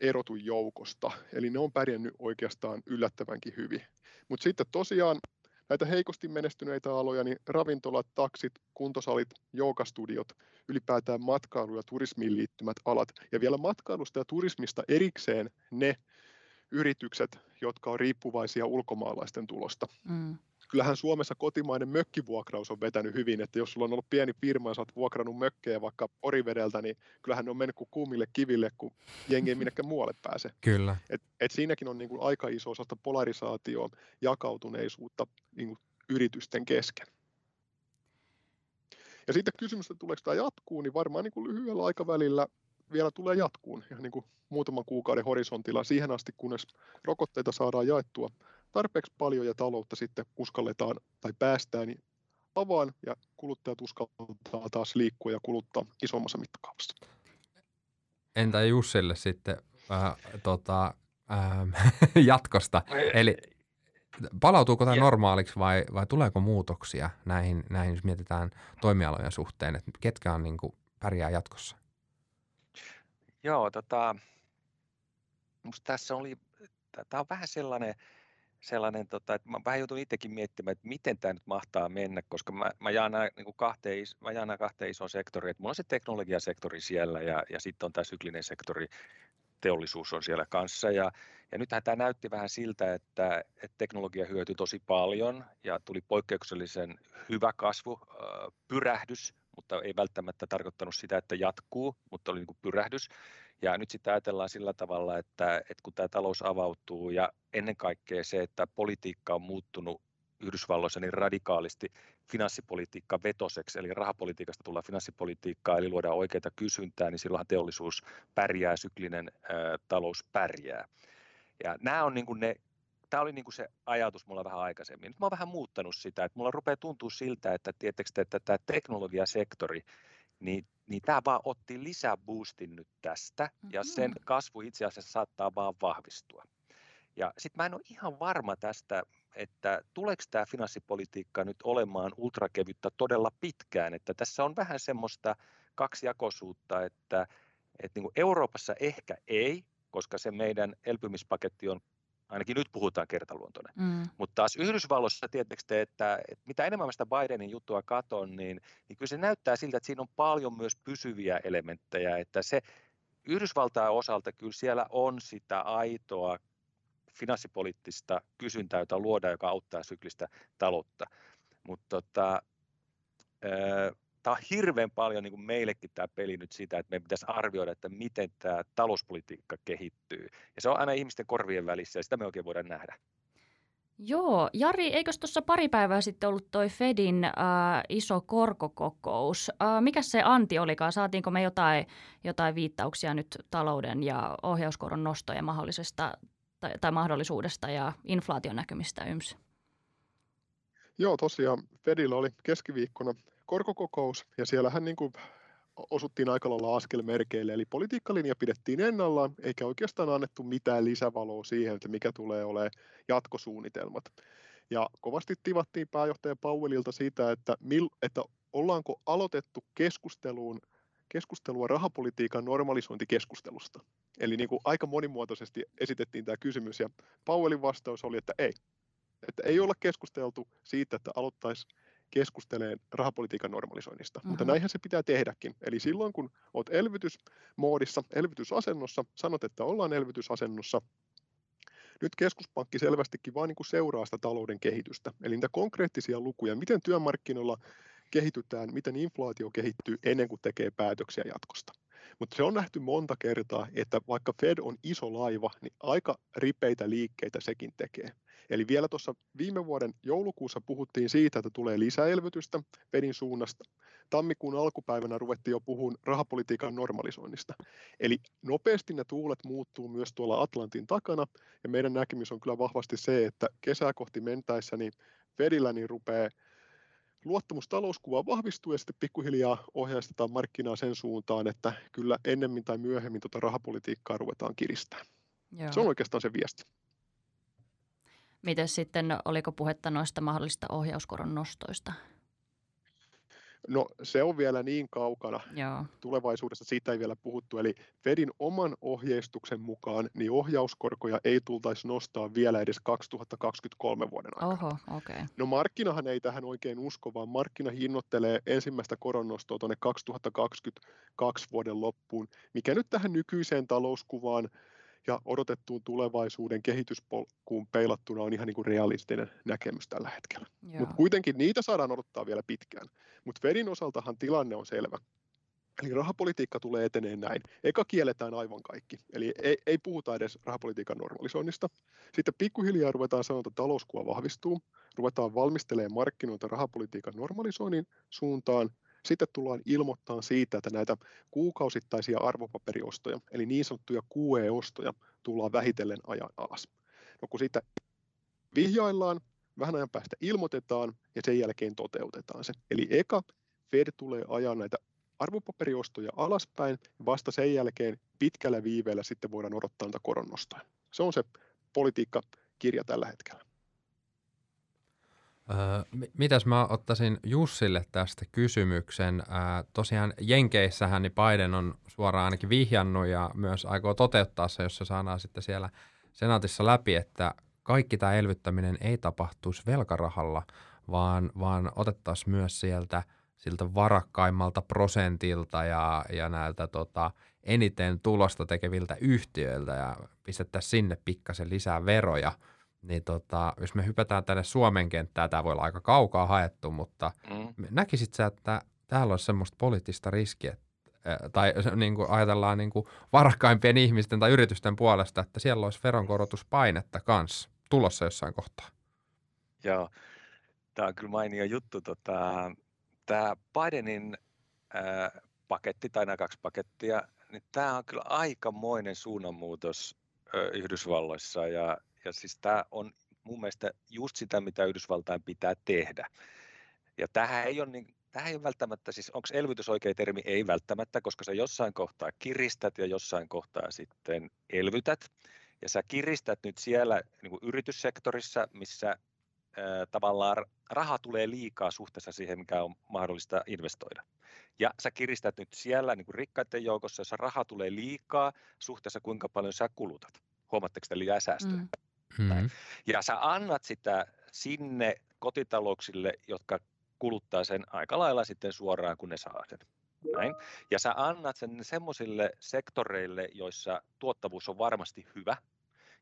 S4: erotu joukosta. Eli ne on pärjännyt oikeastaan yllättävänkin hyvin. Mutta sitten tosiaan näitä heikosti menestyneitä aloja, niin ravintolat, taksit, kuntosalit, joogastudiot, ylipäätään matkailu- ja turismiin liittymät alat. Ja vielä matkailusta ja turismista erikseen ne yritykset, jotka on riippuvaisia ulkomaalaisten tulosta. Mm kyllähän Suomessa kotimainen mökkivuokraus on vetänyt hyvin, että jos sulla on ollut pieni firma ja sä oot vuokrannut mökkejä vaikka Orivedeltä, niin kyllähän ne on mennyt kuin kuumille kiville, kun jengi ei minnekään muualle pääse.
S2: Kyllä.
S4: Et, et siinäkin on niin kuin aika iso osasta polarisaatioa, jakautuneisuutta niin kuin yritysten kesken. Ja sitten kysymys, että tuleeko tämä jatkuu, niin varmaan niin kuin lyhyellä aikavälillä vielä tulee jatkuun ihan niin kuin muutaman kuukauden horisontilla siihen asti, kunnes rokotteita saadaan jaettua tarpeeksi paljon ja taloutta sitten uskalletaan tai päästään niin avaan ja kuluttajat uskaltaa taas liikkua ja kuluttaa isommassa mittakaavassa.
S2: Entä Jussille sitten äh, tota, äh, jatkosta? Eli palautuuko tämä normaaliksi vai, vai tuleeko muutoksia näihin, näihin, jos mietitään toimialojen suhteen, että ketkä on niin kuin, pärjää jatkossa?
S5: Joo, tota, tässä oli, tämä on vähän sellainen, sellainen, tota, että mä vähän joutun itsekin miettimään, että miten tämä nyt mahtaa mennä, koska mä, mä jaan nämä niin kahteen, mä kahteen isoon sektoriin. Että mulla on se teknologiasektori siellä ja, ja sitten on tämä syklinen sektori, teollisuus on siellä kanssa. Ja, ja nythän tämä näytti vähän siltä, että, että teknologia hyötyi tosi paljon ja tuli poikkeuksellisen hyvä kasvu, pyrähdys, mutta ei välttämättä tarkoittanut sitä, että jatkuu, mutta oli niin pyrähdys. Ja nyt sitten ajatellaan sillä tavalla, että, että kun tämä talous avautuu ja ennen kaikkea se, että politiikka on muuttunut Yhdysvalloissa niin radikaalisti finanssipolitiikka vetoseksi, eli rahapolitiikasta tullaan finanssipolitiikkaa, eli luodaan oikeita kysyntää, niin silloinhan teollisuus pärjää, syklinen ä, talous pärjää. Ja nämä on niin kuin ne, tämä oli niin kuin se ajatus mulla vähän aikaisemmin. Nyt mä oon vähän muuttanut sitä, että mulla rupeaa tuntua siltä, että, tietysti, että tämä teknologiasektori, niin, niin tämä vaan otti lisäboostin nyt tästä, mm-hmm. ja sen kasvu itse asiassa saattaa vaan vahvistua. Ja sitten mä en ole ihan varma tästä, että tuleeko tämä finanssipolitiikka nyt olemaan ultrakevyttä todella pitkään, että tässä on vähän semmoista kaksijakoisuutta, että, että niin kuin Euroopassa ehkä ei, koska se meidän elpymispaketti on ainakin nyt puhutaan kertaluontoinen. Mm. Mutta taas Yhdysvalloissa, tietysti, että, että mitä enemmän mä sitä Bidenin juttua katon, niin, niin kyllä se näyttää siltä, että siinä on paljon myös pysyviä elementtejä, että se Yhdysvaltain osalta kyllä siellä on sitä aitoa finanssipoliittista kysyntää, jota luodaan, joka auttaa syklistä taloutta. Mutta tota, tämä on hirveän paljon niin kuin meillekin tämä peli nyt sitä, että meidän pitäisi arvioida, että miten tämä talouspolitiikka kehittyy. Ja se on aina ihmisten korvien välissä ja sitä me oikein voidaan nähdä.
S1: Joo, Jari, eikös tuossa pari päivää sitten ollut toi Fedin äh, iso korkokokous? Äh, mikä se anti olikaan? Saatiinko me jotain, jotain viittauksia nyt talouden ja ohjauskoron nostojen mahdollisesta tai, tai mahdollisuudesta ja inflaation näkymistä yms?
S4: Joo, tosiaan Fedillä oli keskiviikkona korkokokous ja siellähän niin kuin osuttiin aika lailla askelmerkeille, eli politiikkalinja pidettiin ennallaan, eikä oikeastaan annettu mitään lisävaloa siihen, että mikä tulee olemaan jatkosuunnitelmat. Ja kovasti tivattiin pääjohtaja Powellilta siitä, että, mil, että ollaanko aloitettu keskusteluun, keskustelua rahapolitiikan normalisointikeskustelusta. Eli niin kuin aika monimuotoisesti esitettiin tämä kysymys, ja Powellin vastaus oli, että ei. Että ei olla keskusteltu siitä, että aloittaisi keskustelee rahapolitiikan normalisoinnista. Mm-hmm. Mutta näinhän se pitää tehdäkin. Eli silloin kun olet elvytysmoodissa, elvytysasennossa, sanot, että ollaan elvytysasennossa, nyt keskuspankki selvästikin vain niin seuraa sitä talouden kehitystä. Eli niitä konkreettisia lukuja, miten työmarkkinoilla kehitytään, miten inflaatio kehittyy ennen kuin tekee päätöksiä jatkosta. Mutta se on nähty monta kertaa, että vaikka Fed on iso laiva, niin aika ripeitä liikkeitä sekin tekee. Eli vielä tuossa viime vuoden joulukuussa puhuttiin siitä, että tulee lisäelvytystä Fedin suunnasta. Tammikuun alkupäivänä ruvettiin jo puhumaan rahapolitiikan normalisoinnista. Eli nopeasti ne tuulet muuttuu myös tuolla Atlantin takana, ja meidän näkemys on kyllä vahvasti se, että kesää kohti mentäessä niin Fedillä niin rupeaa luottamus talouskuvaan vahvistuu ja sitten pikkuhiljaa ohjaistetaan markkinaa sen suuntaan, että kyllä ennemmin tai myöhemmin tuota rahapolitiikkaa ruvetaan kiristämään. Joo. Se on oikeastaan se viesti.
S1: Miten sitten, oliko puhetta noista mahdollista ohjauskoron nostoista?
S4: No se on vielä niin kaukana
S1: Joo.
S4: tulevaisuudessa, siitä ei vielä puhuttu. Eli Fedin oman ohjeistuksen mukaan niin ohjauskorkoja ei tultaisi nostaa vielä edes 2023 vuoden aikana.
S1: Oho, okei. Okay.
S4: No markkinahan ei tähän oikein usko, vaan markkina hinnoittelee ensimmäistä koronnostoa tuonne 2022 vuoden loppuun, mikä nyt tähän nykyiseen talouskuvaan ja odotettuun tulevaisuuden kehityspolkuun peilattuna on ihan niin kuin realistinen näkemys tällä hetkellä. Mutta kuitenkin niitä saadaan odottaa vielä pitkään. Mutta Fedin osaltahan tilanne on selvä. Eli rahapolitiikka tulee eteneen näin. Eka kielletään aivan kaikki. Eli ei, ei puhuta edes rahapolitiikan normalisoinnista. Sitten pikkuhiljaa ruvetaan sanoa, että talouskuva vahvistuu. Ruvetaan valmistelemaan markkinoita rahapolitiikan normalisoinnin suuntaan. Sitten tullaan ilmoittamaan siitä, että näitä kuukausittaisia arvopaperiostoja, eli niin sanottuja QE-ostoja, tullaan vähitellen ajan alas. No kun sitä vihjaillaan, vähän ajan päästä ilmoitetaan ja sen jälkeen toteutetaan se. Eli eka Fed tulee ajaa näitä arvopaperiostoja alaspäin, vasta sen jälkeen pitkällä viiveellä sitten voidaan odottaa näitä koronnostoja. Se on se politiikkakirja tällä hetkellä.
S2: Mitäs mä ottaisin Jussille tästä kysymyksen. Tosiaan Jenkeissähän niin Biden on suoraan ainakin vihjannut ja myös aikoo toteuttaa se, jos se saadaan sitten siellä senaatissa läpi, että kaikki tämä elvyttäminen ei tapahtuisi velkarahalla, vaan, vaan otettaisiin myös sieltä siltä varakkaimmalta prosentilta ja, ja näiltä tota, eniten tulosta tekeviltä yhtiöiltä ja pistettäisiin sinne pikkasen lisää veroja – niin tota, jos me hypätään tänne Suomen kenttään, tämä voi olla aika kaukaa haettu, mutta mm. näkisit sä, että täällä olisi semmoista poliittista riskiä, tai niin kuin ajatellaan niin kuin varakkaimpien ihmisten tai yritysten puolesta, että siellä olisi veronkorotuspainetta kanssa tulossa jossain kohtaa?
S5: Joo, tämä on kyllä mainio juttu. Tota, tämä Bidenin ää, paketti tai nämä kaksi pakettia, niin tämä on kyllä aikamoinen suunnanmuutos Yhdysvalloissa ja ja siis tämä on mun mielestä just sitä, mitä Yhdysvaltain pitää tehdä. Ja tähän ei ole, niin, tähän ei välttämättä, siis onko elvytys oikea termi? Ei välttämättä, koska sä jossain kohtaa kiristät ja jossain kohtaa sitten elvytät. Ja sä kiristät nyt siellä niin kuin yrityssektorissa, missä ää, tavallaan raha tulee liikaa suhteessa siihen, mikä on mahdollista investoida. Ja sä kiristät nyt siellä niin kuin rikkaiden joukossa, jossa raha tulee liikaa suhteessa kuinka paljon sä kulutat. Huomaatteko sitä liian säästöä? Mm. Mm-hmm. Ja sä annat sitä sinne kotitalouksille, jotka kuluttaa sen aika lailla sitten suoraan, kun ne saa sen. Näin. Ja sä annat sen semmoisille sektoreille, joissa tuottavuus on varmasti hyvä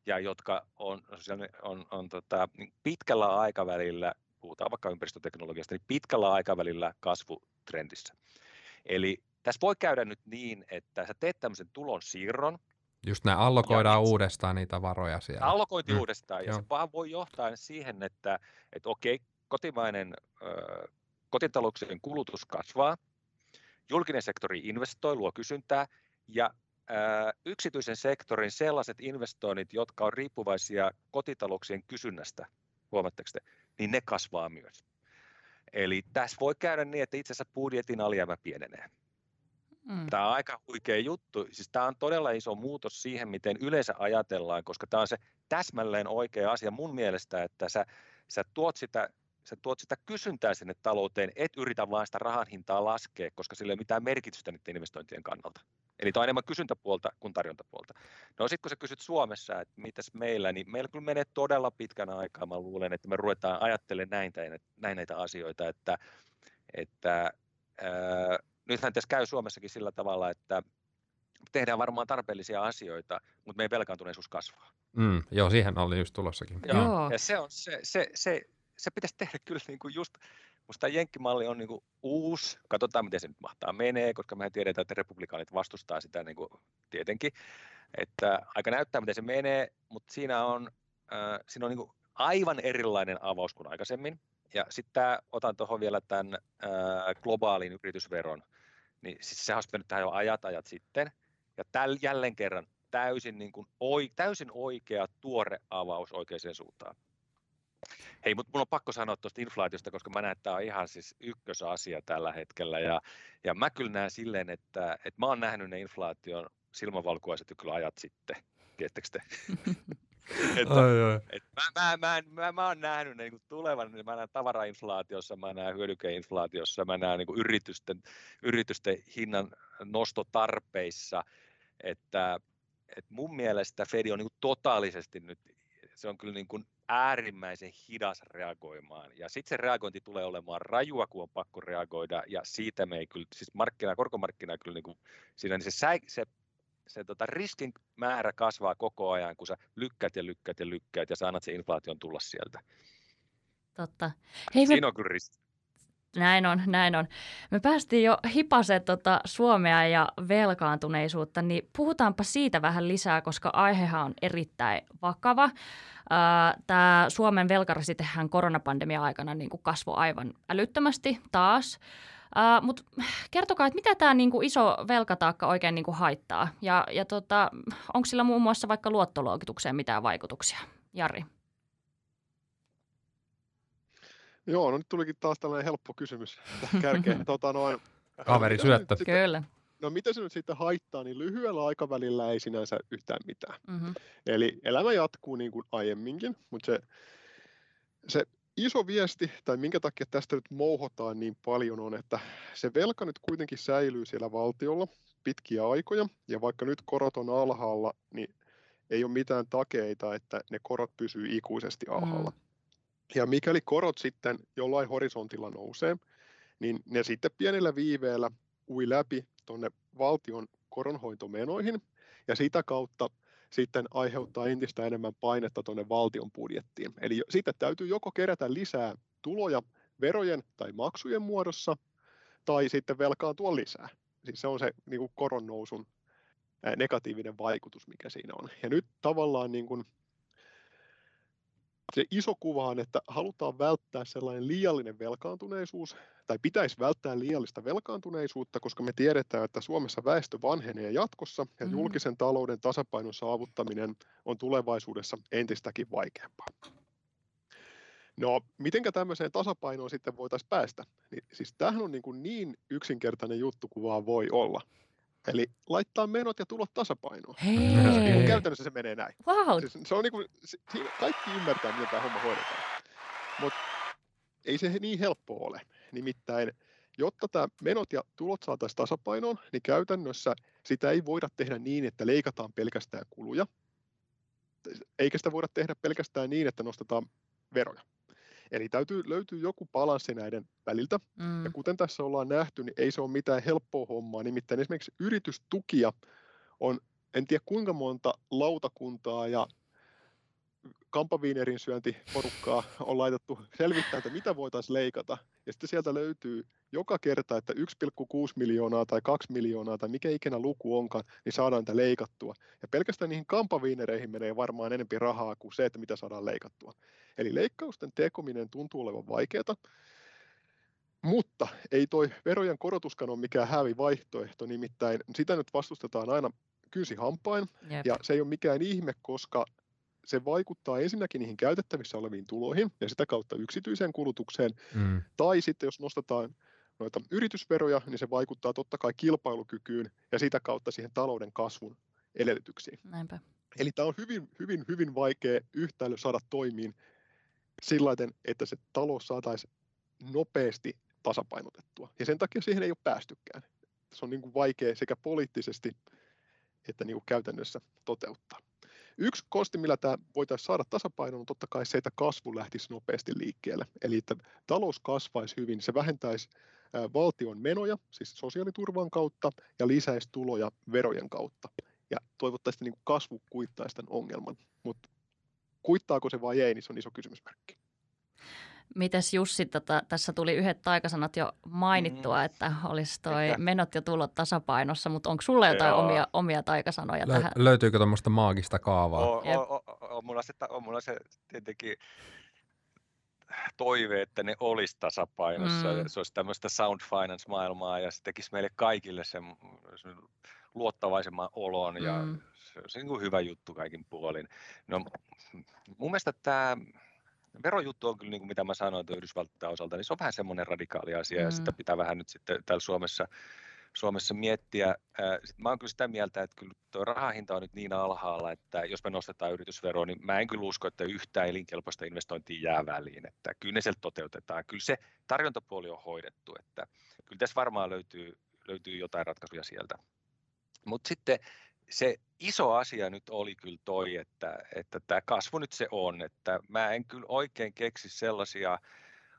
S5: ja jotka on, on, on, on tota, pitkällä aikavälillä, puhutaan vaikka ympäristöteknologiasta, niin pitkällä aikavälillä kasvutrendissä. Eli tässä voi käydä nyt niin, että sä teet tämmöisen tulon siirron,
S2: Just näin, allokoidaan ja uudestaan niitä varoja siellä.
S5: Allokointi mm. uudestaan, ja Joo. se vaan voi johtaa siihen, että, että okei, kotimainen ö, kotitalouksien kulutus kasvaa, julkinen sektori investoi, luo kysyntää, ja ö, yksityisen sektorin sellaiset investoinnit, jotka on riippuvaisia kotitalouksien kysynnästä, huomatteko te, niin ne kasvaa myös. Eli tässä voi käydä niin, että itse asiassa budjetin alijäämä pienenee. Mm. Tämä on aika huikea juttu. Siis tämä on todella iso muutos siihen, miten yleensä ajatellaan, koska tämä on se täsmälleen oikea asia mun mielestä, että sä, sä tuot sitä sä tuot sitä kysyntää sinne talouteen, et yritä vaan sitä rahan hintaa laskea, koska sillä ei ole mitään merkitystä niiden investointien kannalta. Eli tämä on enemmän kysyntäpuolta kuin tarjontapuolta. No sitten kun sä kysyt Suomessa, että mitäs meillä, niin meillä kyllä menee todella pitkän aikaa. Mä luulen, että me ruvetaan ajattelemaan näin, näin näitä asioita, että, että ää, nythän tässä käy Suomessakin sillä tavalla, että tehdään varmaan tarpeellisia asioita, mutta meidän velkaantuneisuus kasvaa.
S2: Mm, joo, siihen oli just tulossakin.
S5: Joo, joo. ja se, on, se, se, se, se pitäisi tehdä kyllä niin kuin just, musta tämä jenkkimalli on niin kuin uusi, katsotaan miten se nyt mahtaa menee, koska mehän tiedetään, että republikaanit vastustaa sitä niin kuin tietenkin, että aika näyttää miten se menee, mutta siinä on, äh, siinä on niin kuin aivan erilainen avaus kuin aikaisemmin, ja sitten otan tuohon vielä tämän ää, globaalin yritysveron, niin siis se olisi mennyt tähän jo ajat ajat sitten. Ja täl, jälleen kerran täysin, niin kuin, oi, täysin oikea tuore avaus oikeaan suuntaan. Hei, mutta mun on pakko sanoa tuosta inflaatiosta, koska mä näen, että tämä on ihan siis ykkösasia tällä hetkellä. Ja, ja mä kyllä näen silleen, että, että mä oon nähnyt ne inflaation silmävalkuaiset jo kyllä ajat sitten. Tiedättekö te? että,
S2: Ai, ai.
S5: et mä, mä, mä, mä, mä oon nähnyt ne niin tulevan, niin mä näen tavarainflaatiossa, mä näen hyödykeinflaatiossa, mä näen niin yritysten, yritysten hinnan nostotarpeissa, että, että mun mielestä Fed on niin totaalisesti nyt, se on kyllä niin kuin äärimmäisen hidas reagoimaan. Ja sitten se reagointi tulee olemaan rajua, kun on pakko reagoida, ja siitä me ei kyllä, siis markkina, korkomarkkina kyllä niin kuin, siinä niin se, se se tota, riskin määrä kasvaa koko ajan, kun sä lykkäät ja lykkäät ja lykkäät ja sä annat sen inflaation tulla sieltä.
S1: Totta. Hei, me,
S5: Siinä on kyllä riski.
S1: näin on, näin on. Me päästiin jo hipaset tota Suomea ja velkaantuneisuutta, niin puhutaanpa siitä vähän lisää, koska aihehan on erittäin vakava. Tämä Suomen velkarasitehän koronapandemia aikana niin kuin kasvoi aivan älyttömästi taas. Uh, Mutta kertokaa, että mitä tämä niinku iso velkataakka oikein niinku haittaa? Ja, ja tota, onko sillä muun muassa vaikka luottoluokitukseen mitään vaikutuksia? Jari.
S4: Joo, no nyt tulikin taas tällainen helppo kysymys kärkeen. tota, noin,
S2: Kaveri syöttö.
S4: sitten-
S1: Kyllä.
S4: No mitä se nyt sitten haittaa, niin lyhyellä aikavälillä ei sinänsä yhtään mitään.
S1: Mm-hmm.
S4: Eli elämä jatkuu niin kuin aiemminkin, mutta se, se iso viesti, tai minkä takia tästä nyt mouhotaan niin paljon, on, että se velka nyt kuitenkin säilyy siellä valtiolla pitkiä aikoja, ja vaikka nyt korot on alhaalla, niin ei ole mitään takeita, että ne korot pysyy ikuisesti alhaalla. Ja mikäli korot sitten jollain horisontilla nousee, niin ne sitten pienellä viiveellä ui läpi tuonne valtion koronhoitomenoihin, ja sitä kautta sitten aiheuttaa entistä enemmän painetta tuonne valtion budjettiin. Eli sitten täytyy joko kerätä lisää tuloja verojen tai maksujen muodossa, tai sitten velkaantua lisää. Siis se on se niin kuin negatiivinen vaikutus, mikä siinä on. Ja nyt tavallaan niin kuin, se iso kuva on, että halutaan välttää sellainen liiallinen velkaantuneisuus, tai pitäisi välttää liiallista velkaantuneisuutta, koska me tiedetään, että Suomessa väestö vanhenee jatkossa, ja
S1: Mhm.
S4: julkisen talouden tasapainon saavuttaminen on tulevaisuudessa entistäkin vaikeampaa. No, mitenkä tämmöiseen tasapainoon sitten voitaisiin päästä? Niin, siis tämähän on niin, kuin niin yksinkertainen juttu kuin vaan voi olla. Eli laittaa menot ja tulot tasapainoon. Niin
S1: Hei.
S4: käytännössä se menee näin.
S1: Wow.
S4: Siis se on niin kuin, kaikki ymmärtää, miten tämä homma hoidetaan. Mutta ei se niin helppo ole. Nimittäin, jotta tämä menot ja tulot saataisiin tasapainoon, niin käytännössä sitä ei voida tehdä niin, että leikataan pelkästään kuluja, eikä sitä voida tehdä pelkästään niin, että nostetaan veroja. Eli täytyy löytyä joku balanssi näiden väliltä.
S1: Mm.
S4: Ja kuten tässä ollaan nähty, niin ei se ole mitään helppoa hommaa. Nimittäin esimerkiksi yritystukia on, en tiedä kuinka monta lautakuntaa ja kampaviinerin syöntiporukkaa on laitettu selvittää, että mitä voitaisiin leikata. Ja sitten sieltä löytyy joka kerta, että 1,6 miljoonaa tai 2 miljoonaa tai mikä ikinä luku onkaan, niin saadaan niitä leikattua. Ja pelkästään niihin kampaviinereihin menee varmaan enempi rahaa kuin se, että mitä saadaan leikattua. Eli leikkausten tekominen tuntuu olevan vaikeaa, mutta ei toi verojen korotuskaan ole mikään hävi vaihtoehto, nimittäin sitä nyt vastustetaan aina kynsi hampain,
S1: Jep.
S4: ja se ei ole mikään ihme, koska se vaikuttaa ensinnäkin niihin käytettävissä oleviin tuloihin ja sitä kautta yksityiseen kulutukseen,
S2: Mm.
S4: tai sitten jos nostetaan noita yritysveroja, niin se vaikuttaa totta kai kilpailukykyyn ja sitä kautta siihen talouden kasvun edellytyksiin.
S1: Näinpä.
S4: Eli tämä on hyvin, hyvin, hyvin vaikea yhtälö saada toimiin sillä että se talous saataisiin nopeasti tasapainotettua. Ja sen takia siihen ei ole päästykään. Se on niin kuin vaikea sekä poliittisesti että niin kuin käytännössä toteuttaa. Yksi kosti, millä tämä voitaisiin saada tasapainoon, on totta kai se, että kasvu lähtisi nopeasti liikkeelle. Eli että talous kasvaisi hyvin, se vähentäisi valtion menoja, siis sosiaaliturvan kautta, ja lisäisi tuloja verojen kautta. Ja toivottavasti niin kasvu kuittaisi tämän ongelman. Mutta kuittaako se vai ei, niin se on iso kysymysmerkki.
S1: Mites Jussi, tota, tässä tuli yhdet taikasanat jo mainittua,
S5: Mm.
S1: että olisi toi
S5: Ehkä.
S1: menot ja tulot tasapainossa, mutta onko sulla jotain
S5: Joo.
S1: omia, omia taikasanoja
S2: Lö-
S1: tähän?
S2: löytyykö tuommoista maagista kaavaa?
S5: On, on, on, on, mulla se, on mulla se tietenkin toive, että ne olisi tasapainossa.
S1: Mm.
S5: Mm. Se olisi tämmöistä sound finance-maailmaa ja se tekisi meille kaikille sen, sen luottavaisemman olon ja
S1: Mm.
S5: se olisi niin kuin hyvä juttu kaikin puolin. No, mun mielestä tämä verojuttu on kyllä, niin kuin mitä mä sanoin tuon Yhdysvaltain osalta, niin se on vähän semmoinen radikaali asia
S1: Mm.
S5: ja sitä pitää vähän nyt sitten täällä Suomessa Suomessa miettiä. Sit mä oon kyllä sitä mieltä, että kyllä tuo rahahinta on nyt niin alhaalla, että jos me nostetaan yritysveroa, niin mä en kyllä usko, että yhtään elinkelpoista investointia jää väliin. Että kyllä ne sieltä toteutetaan. Kyllä se tarjontapuoli on hoidettu, että kyllä tässä varmaan löytyy, löytyy jotain ratkaisuja sieltä. Mutta sitten se iso asia nyt oli kyllä toi, että, että tämä kasvu nyt se on, että mä en kyllä oikein keksi sellaisia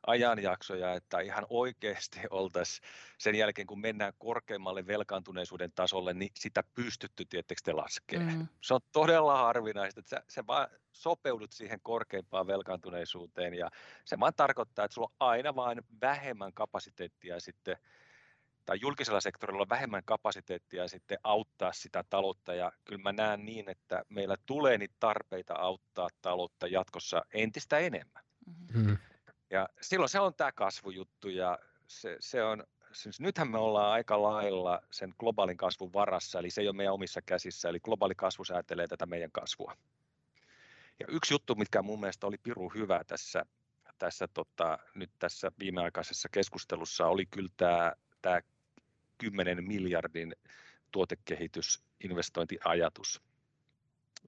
S5: ajanjaksoja, että ihan oikeasti oltaisiin sen jälkeen, kun mennään korkeammalle velkaantuneisuuden tasolle, niin sitä pystytty tietysti laskemaan. Mm. Se on todella harvinaista, että sä, sä vaan sopeudut siihen korkeimpaan velkaantuneisuuteen ja se vaan tarkoittaa, että sulla on aina vain vähemmän kapasiteettia sitten tai julkisella sektorilla on vähemmän kapasiteettia sitten auttaa sitä taloutta ja kyllä mä näen niin, että meillä tulee niitä tarpeita auttaa taloutta jatkossa entistä enemmän. Mm-hmm. Ja silloin se on tämä kasvujuttu ja se, se on, siis nythän me ollaan aika lailla sen globaalin kasvun varassa, eli se ei ole meidän omissa käsissä, eli globaali kasvu säätelee tätä meidän kasvua. Ja yksi juttu, mikä mun mielestä oli piru hyvä tässä, tässä tota, nyt tässä viimeaikaisessa keskustelussa, oli kyllä tämä, tämä 10 miljardin tuotekehitysinvestointiajatus.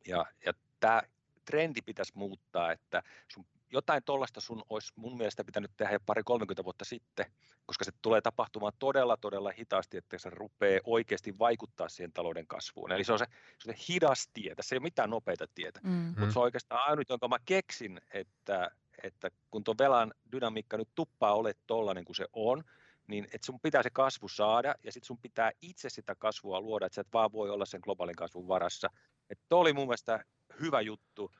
S5: Ja, ja tämä trendi pitäisi muuttaa, että sun jotain tuollaista sun olisi mun mielestä pitänyt tehdä jo pari 30 vuotta sitten, koska se tulee tapahtumaan todella, todella hitaasti, että se rupeaa oikeasti vaikuttaa siihen talouden kasvuun. Eli se on se, se, on se hidas tie, tässä ei ole mitään nopeita tietä, mm. mutta se on oikeastaan ainut, jonka mä keksin, että, että kun tuon velan dynamiikka nyt tuppaa ole tollainen kuin se on, niin että sun pitää se kasvu saada ja sitten sun pitää itse sitä kasvua luoda, että sä et vaan voi olla sen globaalin kasvun varassa. Että oli mun mielestä hyvä juttu,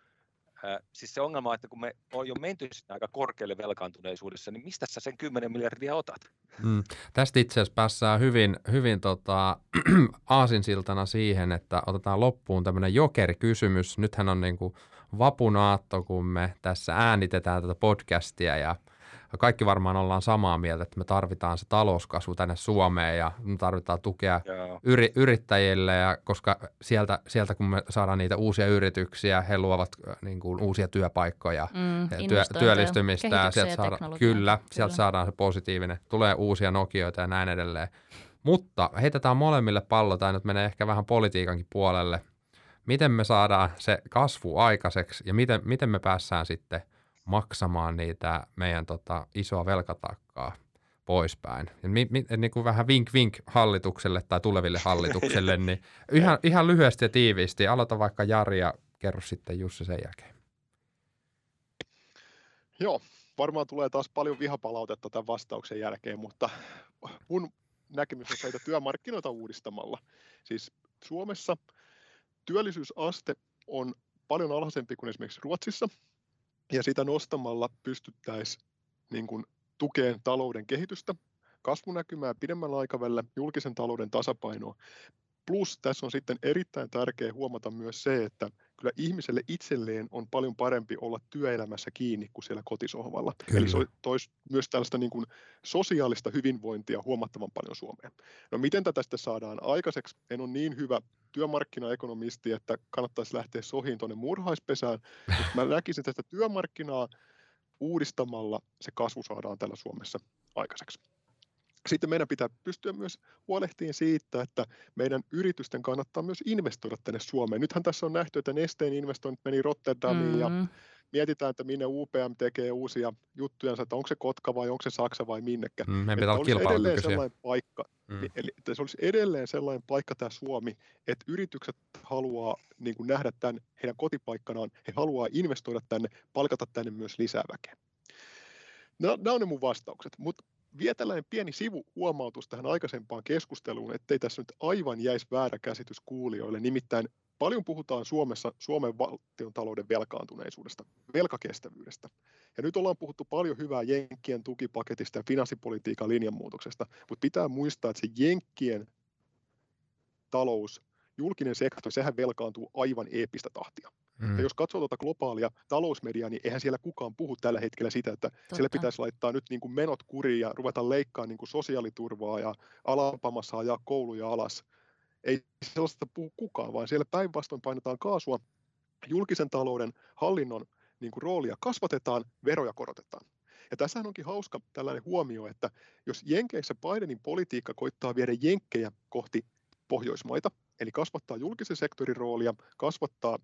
S5: siis se ongelma on, että kun me on jo menty aika korkealle velkaantuneisuudessa, niin mistä sä sen 10 miljardia otat?
S2: Mm. Tästä itse asiassa päässään hyvin, hyvin tota, aasinsiltana siihen, että otetaan loppuun tämmöinen jokerikysymys. Nythän on niin kuin vapunaatto, kun me tässä äänitetään tätä podcastia ja – kaikki varmaan ollaan samaa mieltä, että me tarvitaan se talouskasvu tänne Suomeen ja me tarvitaan tukea yri, yrittäjille, ja koska sieltä, sieltä kun me saadaan niitä uusia yrityksiä, he luovat äh, niin kuin, uusia työpaikkoja, mm, työ, työllistymistä, ja sieltä saada, kyllä, kyllä, sieltä saadaan se positiivinen, tulee uusia Nokioita ja näin edelleen. Mutta heitetään molemmille pallo, tai nyt menee ehkä vähän politiikankin puolelle. Miten me saadaan se kasvu aikaiseksi ja miten, miten me päässään sitten – maksamaan niitä meidän tota, isoa velkatakkaa poispäin. Ja mi, mi, niin kuin vähän vink vink hallitukselle tai tuleville hallitukselle, niin ihan, ihan lyhyesti ja tiiviisti. Aloita vaikka Jari ja kerro sitten Jussi sen jälkeen.
S4: Joo, varmaan tulee taas paljon vihapalautetta tämän vastauksen jälkeen, mutta mun näkemys on että työmarkkinoita uudistamalla. Siis Suomessa työllisyysaste on paljon alhaisempi kuin esimerkiksi Ruotsissa, ja sitä nostamalla pystyttäisiin niin kuin, tukeen talouden kehitystä, kasvunäkymää pidemmällä aikavälillä, julkisen talouden tasapainoa. Plus tässä on sitten erittäin tärkeää huomata myös se, että kyllä ihmiselle itselleen on paljon parempi olla työelämässä kiinni kuin siellä kotisohvalla. Kyllä. Eli se toisi myös tällaista niin kuin sosiaalista hyvinvointia huomattavan paljon Suomeen. No miten tätä sitten saadaan aikaiseksi? En ole niin hyvä työmarkkinaekonomisti, että kannattaisi lähteä sohiin tuonne murhaispesään, mutta mä näkisin tästä työmarkkinaa uudistamalla se kasvu saadaan tällä Suomessa aikaiseksi. Sitten meidän pitää pystyä myös huolehtimaan siitä, että meidän yritysten kannattaa myös investoida tänne Suomeen. Nythän tässä on nähty, että Nesteen investoinnit meni Rotterdamiin mm-hmm. ja mietitään, että minne UPM tekee uusia juttuja, että onko se Kotka vai onko se Saksa vai minnekä. Mm,
S2: meidän pitää olla edelleen
S4: sellainen paikka, mm. Eli että se olisi edelleen sellainen paikka tämä Suomi, että yritykset haluaa niin kuin nähdä tämän heidän kotipaikkanaan, he haluaa investoida tänne, palkata tänne myös lisää väkeä. Nämä, nämä on ne mun vastaukset, mutta vielä tällainen pieni sivuhuomautus tähän aikaisempaan keskusteluun, ettei tässä nyt aivan jäisi väärä käsitys kuulijoille. Nimittäin paljon puhutaan Suomessa Suomen valtion talouden velkaantuneisuudesta, velkakestävyydestä. Ja nyt ollaan puhuttu paljon hyvää Jenkkien tukipaketista ja finanssipolitiikan linjanmuutoksesta, mutta pitää muistaa, että se Jenkkien talous, julkinen sektori, sehän velkaantuu aivan eeppistä tahtia. Mm. Ja jos katsoo tuota globaalia talousmediaa, niin eihän siellä kukaan puhu tällä hetkellä sitä, että Totta. siellä pitäisi laittaa nyt niin kuin menot kuriin ja ruveta leikkaamaan niin kuin sosiaaliturvaa ja alampamassa ajaa kouluja alas. Ei sellaista puhu kukaan, vaan siellä päinvastoin painetaan kaasua. Julkisen talouden hallinnon niin kuin roolia kasvatetaan, veroja korotetaan. Ja tässähän onkin hauska tällainen huomio, että jos Jenkeissä Bidenin politiikka koittaa viedä Jenkkejä kohti Pohjoismaita, eli kasvattaa julkisen sektorin roolia, kasvattaa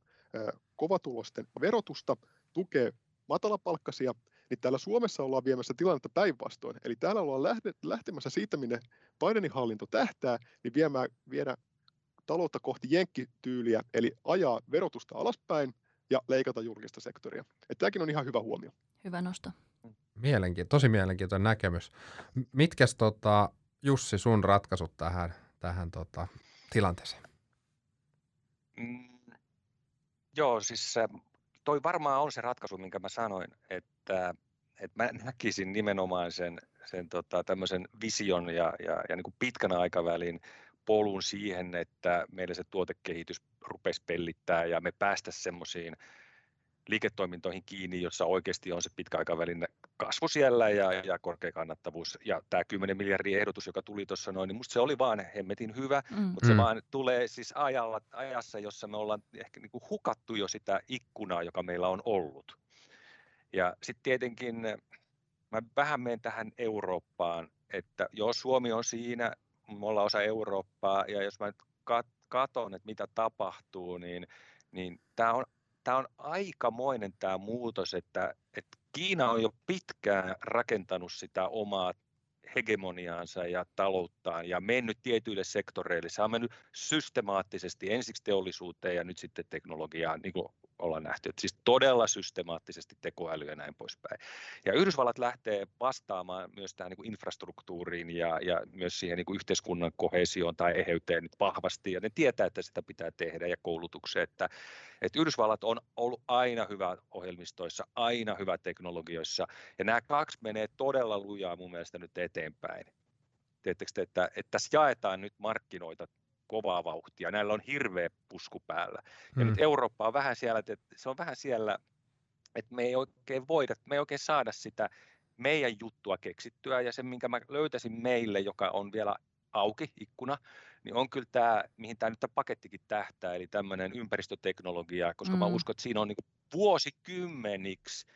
S4: kovatulosten verotusta, tukee matalapalkkaisia, niin täällä Suomessa ollaan viemässä tilannetta päinvastoin. Eli täällä ollaan lähtemässä siitä, minne Bidenin hallinto tähtää, niin viemään, viedä taloutta kohti jenkkityyliä, eli ajaa verotusta alaspäin ja leikata julkista sektoria. Että tämäkin on ihan hyvä huomio.
S1: Hyvä nosto.
S2: Mielenkiintoinen, tosi mielenkiintoinen näkemys. Mitkäs tota, Jussi sun ratkaisut tähän, tähän tota, tilanteeseen?
S5: Mm, joo, siis toi varmaan on se ratkaisu, minkä mä sanoin, että, että mä näkisin nimenomaan sen, sen tota, tämmöisen vision ja, ja, ja niin kuin pitkän aikavälin polun siihen, että meillä se tuotekehitys rupesi pellittää ja me päästä semmoisiin liiketoimintoihin kiinni, jossa oikeasti on se pitkäaikavälin kasvu siellä ja, ja korkea kannattavuus. Ja tämä 10 miljardin ehdotus, joka tuli tuossa noin, niin musta se oli vaan hemmetin hyvä, mm. mutta se mm. vaan tulee siis ajalla, ajassa, jossa me ollaan ehkä niin kuin hukattu jo sitä ikkunaa, joka meillä on ollut. Ja sitten tietenkin mä vähän menen tähän Eurooppaan, että jos Suomi on siinä, me ollaan osa Eurooppaa, ja jos mä nyt katson, että mitä tapahtuu, niin, niin tämä on tämä on aikamoinen tämä muutos, että, että Kiina on jo pitkään rakentanut sitä omaa hegemoniaansa ja talouttaan ja mennyt tietyille sektoreille. Se on mennyt systemaattisesti ensiksi teollisuuteen ja nyt sitten teknologiaan, niin ollaan nähty. Että siis todella systemaattisesti tekoäly ja näin poispäin. Ja Yhdysvallat lähtee vastaamaan myös tähän niin infrastruktuuriin ja, ja myös siihen niin yhteiskunnan kohesioon tai eheyteen nyt vahvasti. Ja ne tietää, että sitä pitää tehdä ja koulutukseen. Että, että Yhdysvallat on ollut aina hyvä ohjelmistoissa, aina hyvä teknologioissa. Ja nämä kaksi menee todella lujaa mun mielestä nyt eteenpäin. Tiedättekö te, että, että tässä jaetaan nyt markkinoita kovaa vauhtia. Näillä on hirveä pusku päällä. Ja hmm. nyt Eurooppa on vähän siellä, että se on vähän siellä, että me ei oikein voida, me ei oikein saada sitä meidän juttua keksittyä. Ja se, minkä mä löytäisin meille, joka on vielä auki ikkuna, niin on kyllä tämä, mihin tämä nyt tämä pakettikin tähtää, eli tämmöinen ympäristöteknologia, koska mm. mä uskon, että siinä on niin vuosikymmeniksi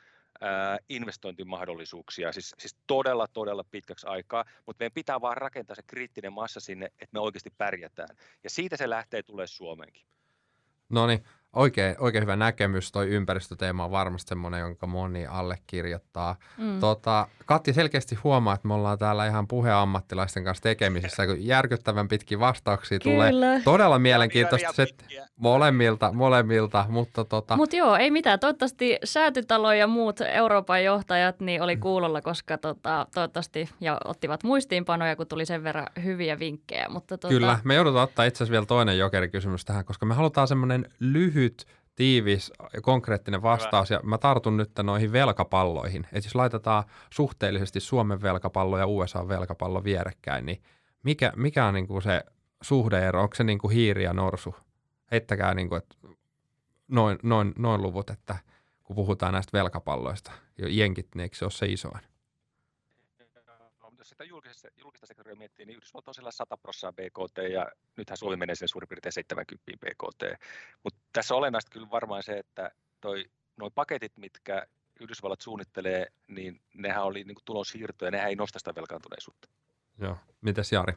S5: investointimahdollisuuksia, siis, siis todella, todella pitkäksi aikaa, mutta meidän pitää vaan rakentaa se kriittinen massa sinne, että me oikeasti pärjätään. Ja siitä se lähtee tulee Suomeenkin.
S2: No niin, Oikein, oikein hyvä näkemys. Toi ympäristöteema on varmasti semmoinen, jonka moni allekirjoittaa. Mm. Tota, Katti selkeästi huomaa, että me ollaan täällä ihan puheammattilaisten kanssa tekemisissä, kun järkyttävän pitkiä vastauksia Kyllä. tulee. Todella mielenkiintoista se molemmilta, molemmilta. Mutta tota...
S1: Mut joo, ei mitään. Toivottavasti säätytalo ja muut Euroopan johtajat niin oli kuulolla, koska tota, toivottavasti ja ottivat muistiinpanoja, kun tuli sen verran hyviä vinkkejä. Mutta tota...
S2: Kyllä, me joudutaan ottaa itse asiassa vielä toinen jokerikysymys tähän, koska me halutaan semmoinen lyhyt lyhyt, tiivis, konkreettinen vastaus, Hyvä. ja mä tartun nyt noihin velkapalloihin. Että jos laitetaan suhteellisesti Suomen velkapallo ja USA velkapallo vierekkäin, niin mikä, mikä on niin kuin se suhdeero? Onko se niin kuin hiiri ja norsu? Heittäkää niin kuin, että noin, noin, noin luvut, että kun puhutaan näistä velkapalloista, jenkit, niin eikö se ole se isoin?
S5: Sitä julkista, julkista sektoria miettii, niin Yhdysvallat on siellä 100 prosenttia BKT ja nythän Suomi menee sen suurin piirtein 70 BKT. Mutta tässä on olennaista kyllä varmaan se, että toi, noi paketit, mitkä Yhdysvallat suunnittelee, niin nehän oli niin tulonsiirtoja, nehän ei nosta sitä velkaantuneisuutta.
S2: Joo. Mites Jari?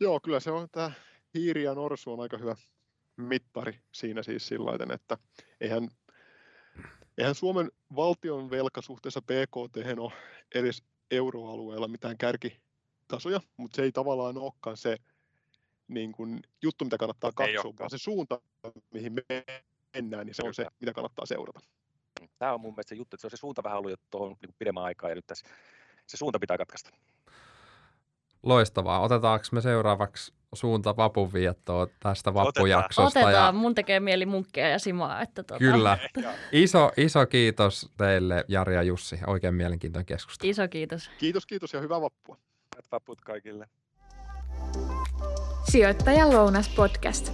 S4: Joo, kyllä se on tämä hiiri ja norsu on aika hyvä mittari siinä siis sillä että eihän eihän Suomen valtion velka suhteessa BKT ole edes euroalueella mitään kärkitasoja, mutta se ei tavallaan olekaan se niin kuin, juttu, mitä kannattaa katsoa, vaan se suunta, mihin me mennään, niin se on se, mitä kannattaa seurata.
S5: Tämä on mun mielestä se juttu, että se on se suunta vähän ollut jo tuohon niin pidemmän aikaa, ja nyt tässä se suunta pitää katkaista.
S2: Loistavaa. Otetaanko me seuraavaksi suunta vapunviettoa tästä vappujaksosta.
S1: Otetaan. Ja... Mun tekee mieli munkkia ja Simaa. Että tuota...
S2: Kyllä. Iso, iso kiitos teille Jari ja Jussi. Oikein mielenkiintoinen keskustelu.
S1: Iso kiitos.
S4: Kiitos, kiitos ja hyvää vappua.
S5: Hyvät vapput kaikille.
S3: Sijoittajan lounas podcast.